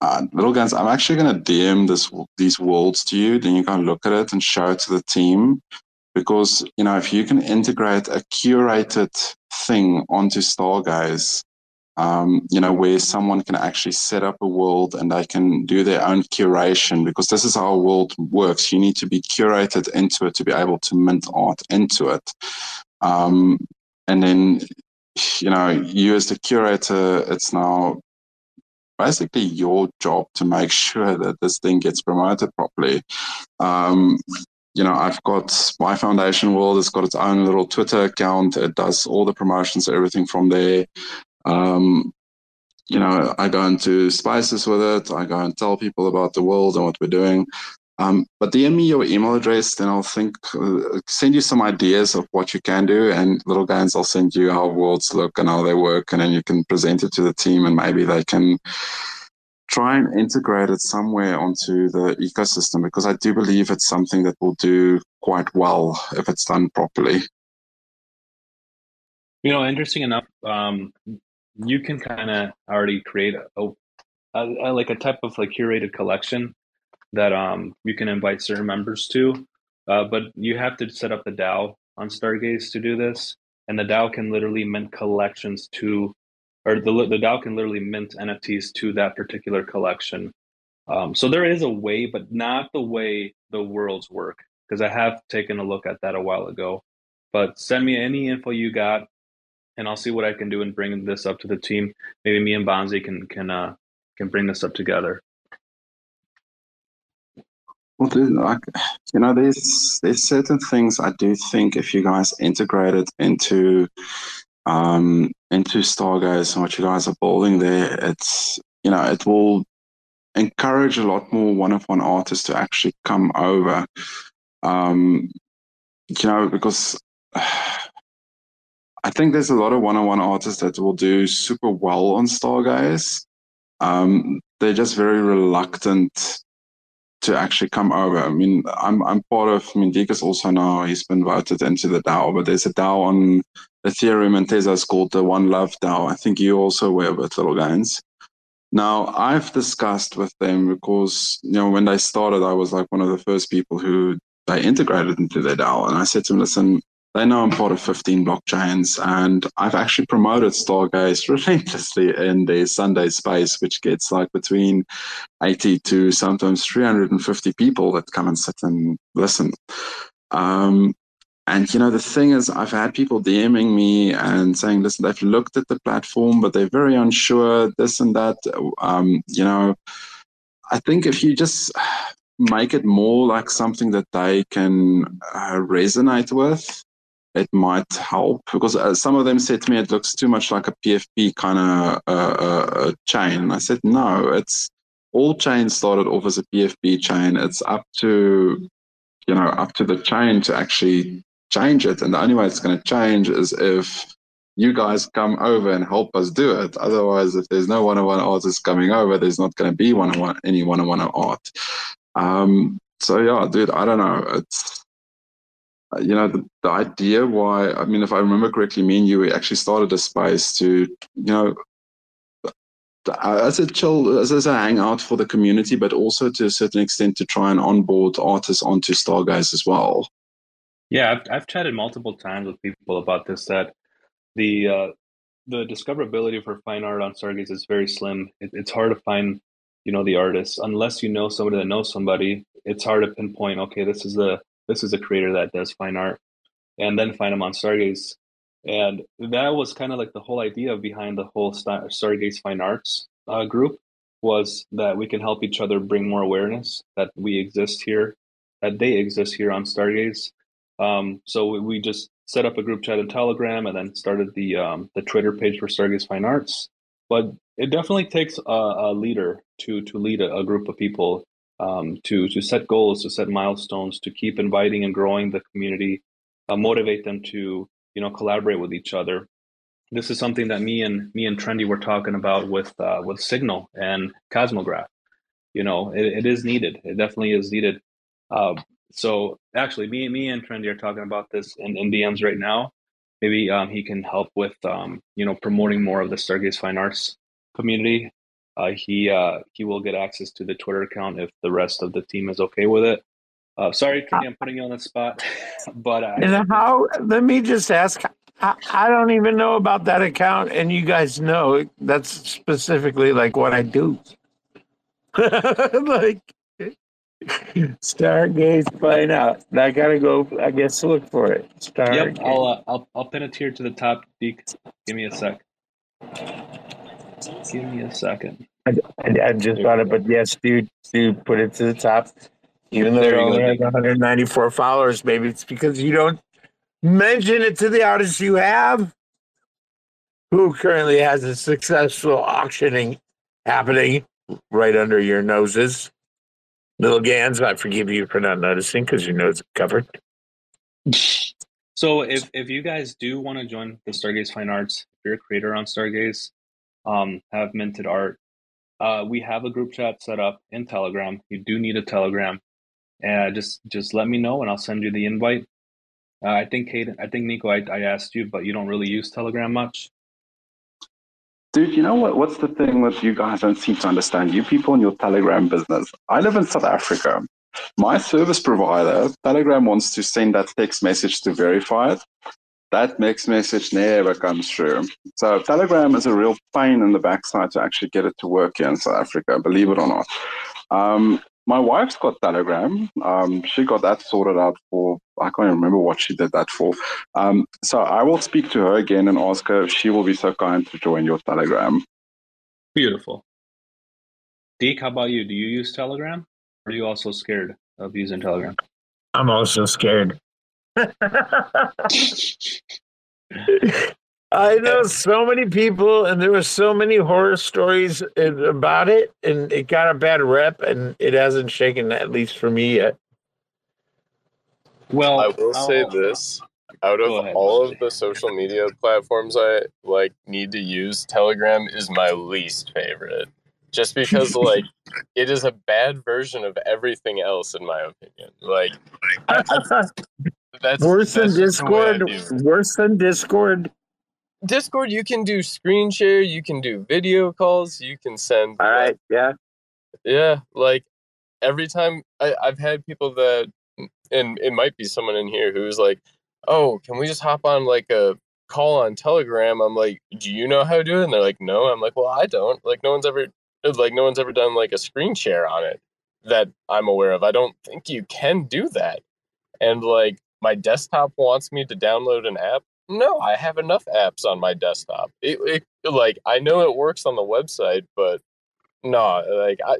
uh, LiLGainzz, I'm actually going to DM this these worlds to you. Then you can look at it and show it to the team because you know if you can integrate a curated thing onto stargaze um, you know where someone can actually set up a world and they can do their own curation because this is how a world works. You need to be curated into it to be able to mint art into it. Um, and then you know you as the curator it's now basically your job to make sure that this thing gets promoted properly. Um, you know, I've got my foundation world. It's got its own little Twitter account. It does all the promotions, everything from there. Um, you know, I go into spaces with it. I go and tell people about the world and what we're doing. Um, but DM me your email address, then I'll think, uh, send you some ideas of what you can do. And little guys, I'll send you how worlds look and how they work, and then you can present it to the team, and maybe they can try and integrate it somewhere onto the ecosystem because I do believe it's something that will do quite well if it's done properly. You know, interesting enough, um, you can kind of already create a, a, a, like a type of like curated collection that um, you can invite certain members to, uh, but you have to set up the DAO on Stargaze to do this, and the DAO can literally mint collections to or the the DAO can literally mint NFTs to that particular collection. Um, so there is a way, but not the way the worlds work. Because I have taken a look at that a while ago. But send me any info you got, and I'll see what I can do and bring this up to the team. Maybe me and Bonzi can can uh, can bring this up together. Well, like you know, there's there's certain things I do think if you guys integrate it into um, into Stargaze and what you guys are building there, it's you know it will encourage a lot more one-of-one artists to actually come over. Um, you know, because I think there's a lot of one-on-one artists that will do super well on Stargaze. Um, they're just very reluctant to actually come over. I mean, I'm I'm part of. I mean, Deke is also now he's been voted into the DAO, but there's a DAO on Ethereum and Tezos called the One Love DAO. I think you're also were it, little guys. Now, I've discussed with them because, you know, when they started, I was like one of the first people who they integrated into their DAO. And I said to them, listen, they know I'm part of 15 blockchains, and I've actually promoted Stargaze relentlessly in the Sunday space, which gets like between 80 to sometimes 350 people that come and sit and listen. Um, and you know, the thing is, I've had people DMing me and saying, "Listen, they've looked at the platform, but they're very unsure. This and that." Um, you know, I think if you just make it more like something that they can uh, resonate with, it might help. Because uh, some of them said to me, "It looks too much like a PFP kind of uh, uh, chain." And I said, "No, it's." All chains started off as a PFP chain. It's up to you know up to the chain to actually change it. And the only way it's going to change is if you guys come over and help us do it. Otherwise, if there's no one-on-one artists coming over, there's not going to be one-on-one any one-on-one art. Um, so yeah, dude, I don't know. It's you know the, the idea why I mean, if I remember correctly, me and you actually started a space to you know as a chill as, as a hangout for the community, but also to a certain extent to try and onboard artists onto Stargaze as well. Yeah, I've, I've chatted multiple times with people about this. That the uh, the discoverability for fine art on Stargaze is very slim. It, it's hard to find, you know, the artists unless you know somebody that knows somebody. It's hard to pinpoint. Okay, this is the this is a creator that does fine art, and then find them on Stargaze. And that was kind of like the whole idea behind the whole Stargaze Fine Arts uh, group was that we can help each other bring more awareness that we exist here, that they exist here on Stargaze, um, so we just set up a group chat in Telegram, and then started the um, the Twitter page for Stargaze Fine Arts. But it definitely takes a, a leader to to lead a, a group of people um, to to set goals, to set milestones, to keep inviting and growing the community, uh, motivate them to you know collaborate with each other. This is something that me and me and Trendy were talking about with uh, with Signal and Cosmograph. You know, it, it is needed. It definitely is needed. Uh, so actually, me me and Trendy are talking about this in, in DMs right now. Maybe um, he can help with um, you know promoting more of the Stargaze Fine Arts community. Uh, he uh, he will get access to the Twitter account if the rest of the team is okay with it. Uh, sorry, Trendy, I'm putting you on the spot, but I, And how? Let me just ask. I, I don't even know about that account, and you guys know that's specifically like what I do. like Stargaze Fine Art. I gotta go. I guess look for it. Stargaze. Yep, I'll, uh, I'll I'll pin it here to the top. Deke, give me a sec. Give me a second. I, I, I just thought it, but yes, dude, dude, put it to the top. Even though There you go, only has Dick. 194 followers, maybe it's because you don't mention it to the artists you have, who currently has a successful auctioning happening right under your noses. LiLGainzz, I forgive you for not noticing because your nose is covered. So if if you guys do want to join the Stargaze Fine Arts, if you're a creator on Stargaze, um, have minted art, uh, we have a group chat set up in Telegram. You do need a Telegram, and just just let me know and I'll send you the invite. Uh, I think Kate, I think Nico, I, I asked you, but you don't really use Telegram much. Dude, you know what? What's the thing that you guys don't seem to understand? You people in your Telegram business. I live in South Africa. My service provider, Telegram, wants to send that text message to verify it. That text message never comes through. So Telegram is a real pain in the backside to actually get it to work here in South Africa, believe it or not. Um, my wife's got Telegram. Um, she got that sorted out for, I can't even remember what she did that for. Um, so I will speak to her again and ask her if she will be so kind to join your Telegram. Beautiful. Deke, how about you? Do you use Telegram? Or are you also scared of using Telegram? I'm also scared. I know so many people, and there were so many horror stories about it, and it got a bad rep, and it hasn't shaken, at least for me yet. Well, I will say I'll- this: out of ahead, all of the social media platforms I like need to use, Telegram is my least favorite. Just because like it is a bad version of everything else, in my opinion. Like I, I, that's worse than that's just the way I Discord. Worse than Discord. Discord, you can do screen share, you can do video calls, you can send. All right, yeah. Yeah, like every time I, I've had people that, and it might be someone in here who's like, "Oh, can we just hop on like a call on Telegram?" I'm like, "Do you know how to do it?" And they're like, "No." I'm like, "Well, I don't. Like, no one's ever, like, no one's ever done like a screen share on it that I'm aware of. I don't think you can do that." And like, my desktop wants me to download an app. No, I have enough apps on my desktop. It, it like I know it works on the website, but no, like I,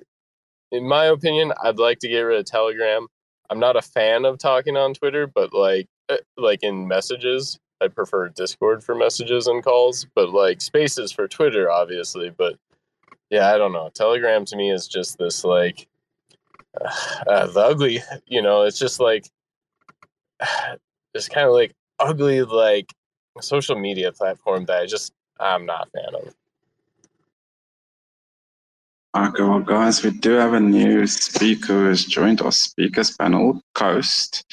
in my opinion, I'd like to get rid of Telegram. I'm not a fan of talking on Twitter, but like uh, like in messages, I prefer Discord for messages and calls. But like Spaces for Twitter, obviously. But yeah, I don't know. Telegram to me is just this like uh, the ugly. You know, it's just like it's kind of like ugly like social media platform that I just I'm not a fan of. Okay, well, guys, we do have a new speaker who has joined our speakers panel, Coast.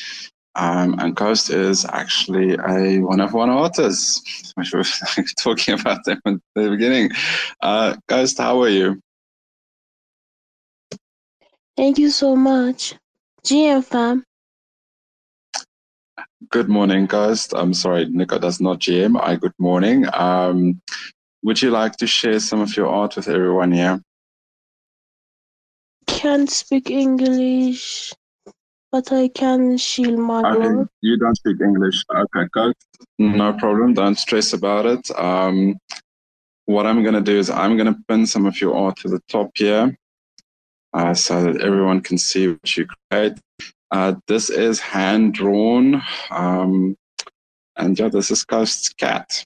Um, and Coast is actually a one of one artists, which we were talking about them at the beginning. Uh, Coast, how are you? Thank you so much. GM fam. Good morning, Coast. I'm sorry, Nico does not GM. I good morning. Um, would you like to share some of your art with everyone here? Can't speak English, but I can shield my Okay, you don't speak English. Okay, Coast. No problem. Don't stress about it. Um, what I'm going to do is I'm going to pin some of your art to the top here uh, so that everyone can see what you create. Uh, this is hand drawn. Um, And yeah, this is Coast's cat.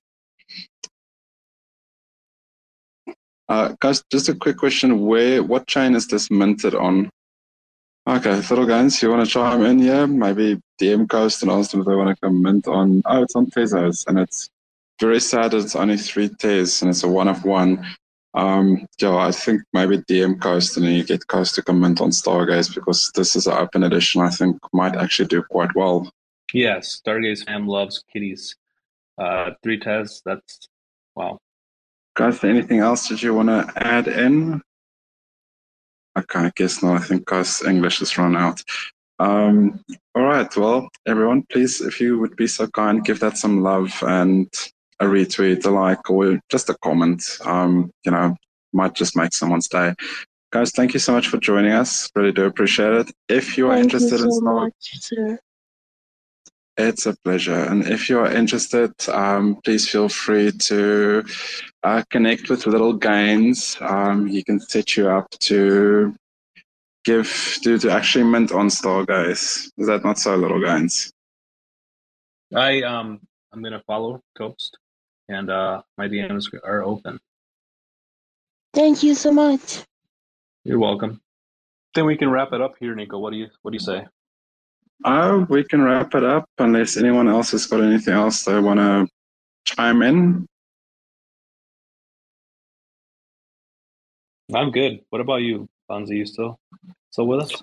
Uh, just a quick question: Where, what chain is this minted on? Okay, little guys, you want to chime in here? Maybe DM Coast and ask them if they want to come mint on. Oh, it's on Tezos, and it's very sad. It's only three Tez, and it's a one of one. Um, yeah, I think maybe DM Coast and then you get Coast to comment on Stargaze because this is an open edition. I think might actually do quite well. Yes, Stargaze fam loves kitties. Uh, three Tez. That's wow. Guys, anything else that you want to add in? Okay, I guess not. I think Coast English has run out. Um, all right. Well, everyone, please, if you would be so kind, give that some love and a retweet, a like, or just a comment. Um, you know, might just make someone's day. Guys, thank you so much for joining us. Really do appreciate it. If you are Thank interested you in so Star, much, it's a pleasure. And if you are interested, um, please feel free to uh, connect with LiLGainzz. Um, he can set you up to give to, to actually mint on Stargaze. Is that not so, LiLGainzz? I um I'm gonna follow Toast, and uh my DMs are open. Thank you so much. You're welcome. Then we can wrap it up here, Nico. What do you What do you say? Uh, we can wrap it up unless anyone else has got anything else they want to chime in. I'm good. What about you, Bonzi? You still still with us?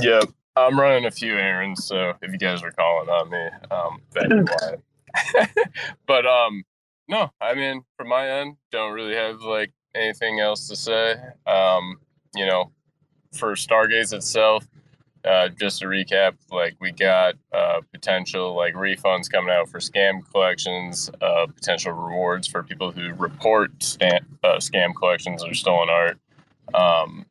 Yeah, I'm running a few errands, so if you guys are calling on me, um, that'd why. but um, no, I mean, from my end, don't really have like anything else to say. Um, you know, for Stargaze itself, uh, just to recap, like we got uh, potential like refunds coming out for scam collections, uh, potential rewards for people who report stam- uh, scam collections or stolen art. Um,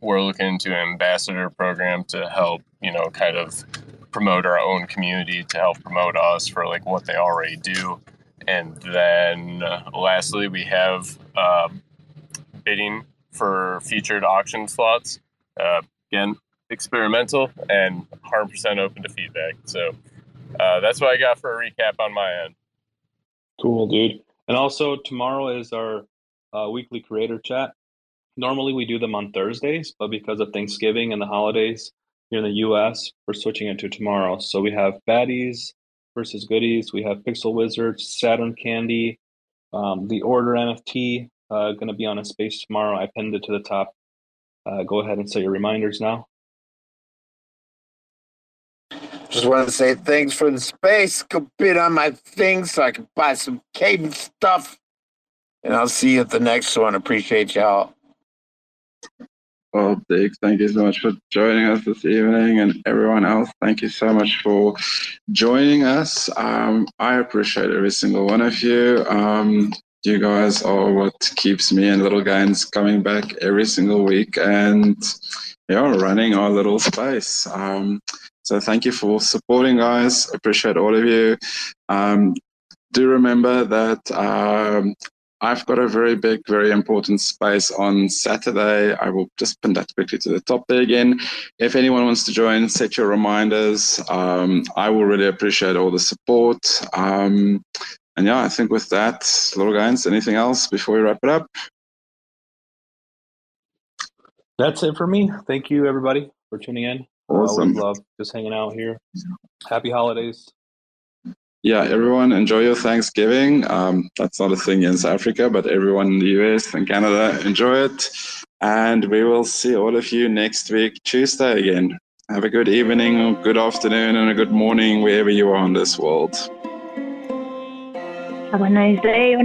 we're looking into an ambassador program to help, you know, kind of promote our own community to help promote us for like what they already do. And then uh, lastly, we have uh, bidding for featured auction slots. Uh, again, experimental and 100% open to feedback. So uh, that's what I got for a recap on my end. Cool, dude. And also tomorrow is our uh, weekly creator chat. Normally we do them on Thursdays, but because of Thanksgiving and the holidays here in the U.S., we're switching it to tomorrow. So we have baddies versus goodies. We have Pixel Wizards, Saturn Candy, um, the Order NFT uh, going to be on a space tomorrow. I pinned it to the top. Uh, go ahead and set your reminders now. Just want to say thanks for the space. Go bid on my thing so I can buy some Cayden stuff. And I'll see you at the next one. Appreciate y'all. Well, Deke, thank you so much for joining us this evening, and everyone else, thank you so much for joining us. Um, I appreciate every single one of you. Um, you guys are what keeps me and LiLGainzz coming back every single week, and yeah, running our little space. Um, so thank you for supporting, guys. Appreciate all of you. Um, do remember that um, I've got a very big, very important space on Saturday. I will just pin that quickly to the top there again. If anyone wants to join, set your reminders. Um, I will really appreciate all the support. Um, and yeah, I think with that, little guys, anything else before we wrap it up? That's it for me. Thank you, everybody, for tuning in. Awesome. Always love just hanging out here. Happy holidays. Yeah, everyone enjoy your Thanksgiving. Um, that's not a thing in South Africa, but everyone in the US and Canada enjoy it. And we will see all of you next week, Tuesday again. Have a good evening, or good afternoon, and a good morning wherever you are in this world. Have a nice day or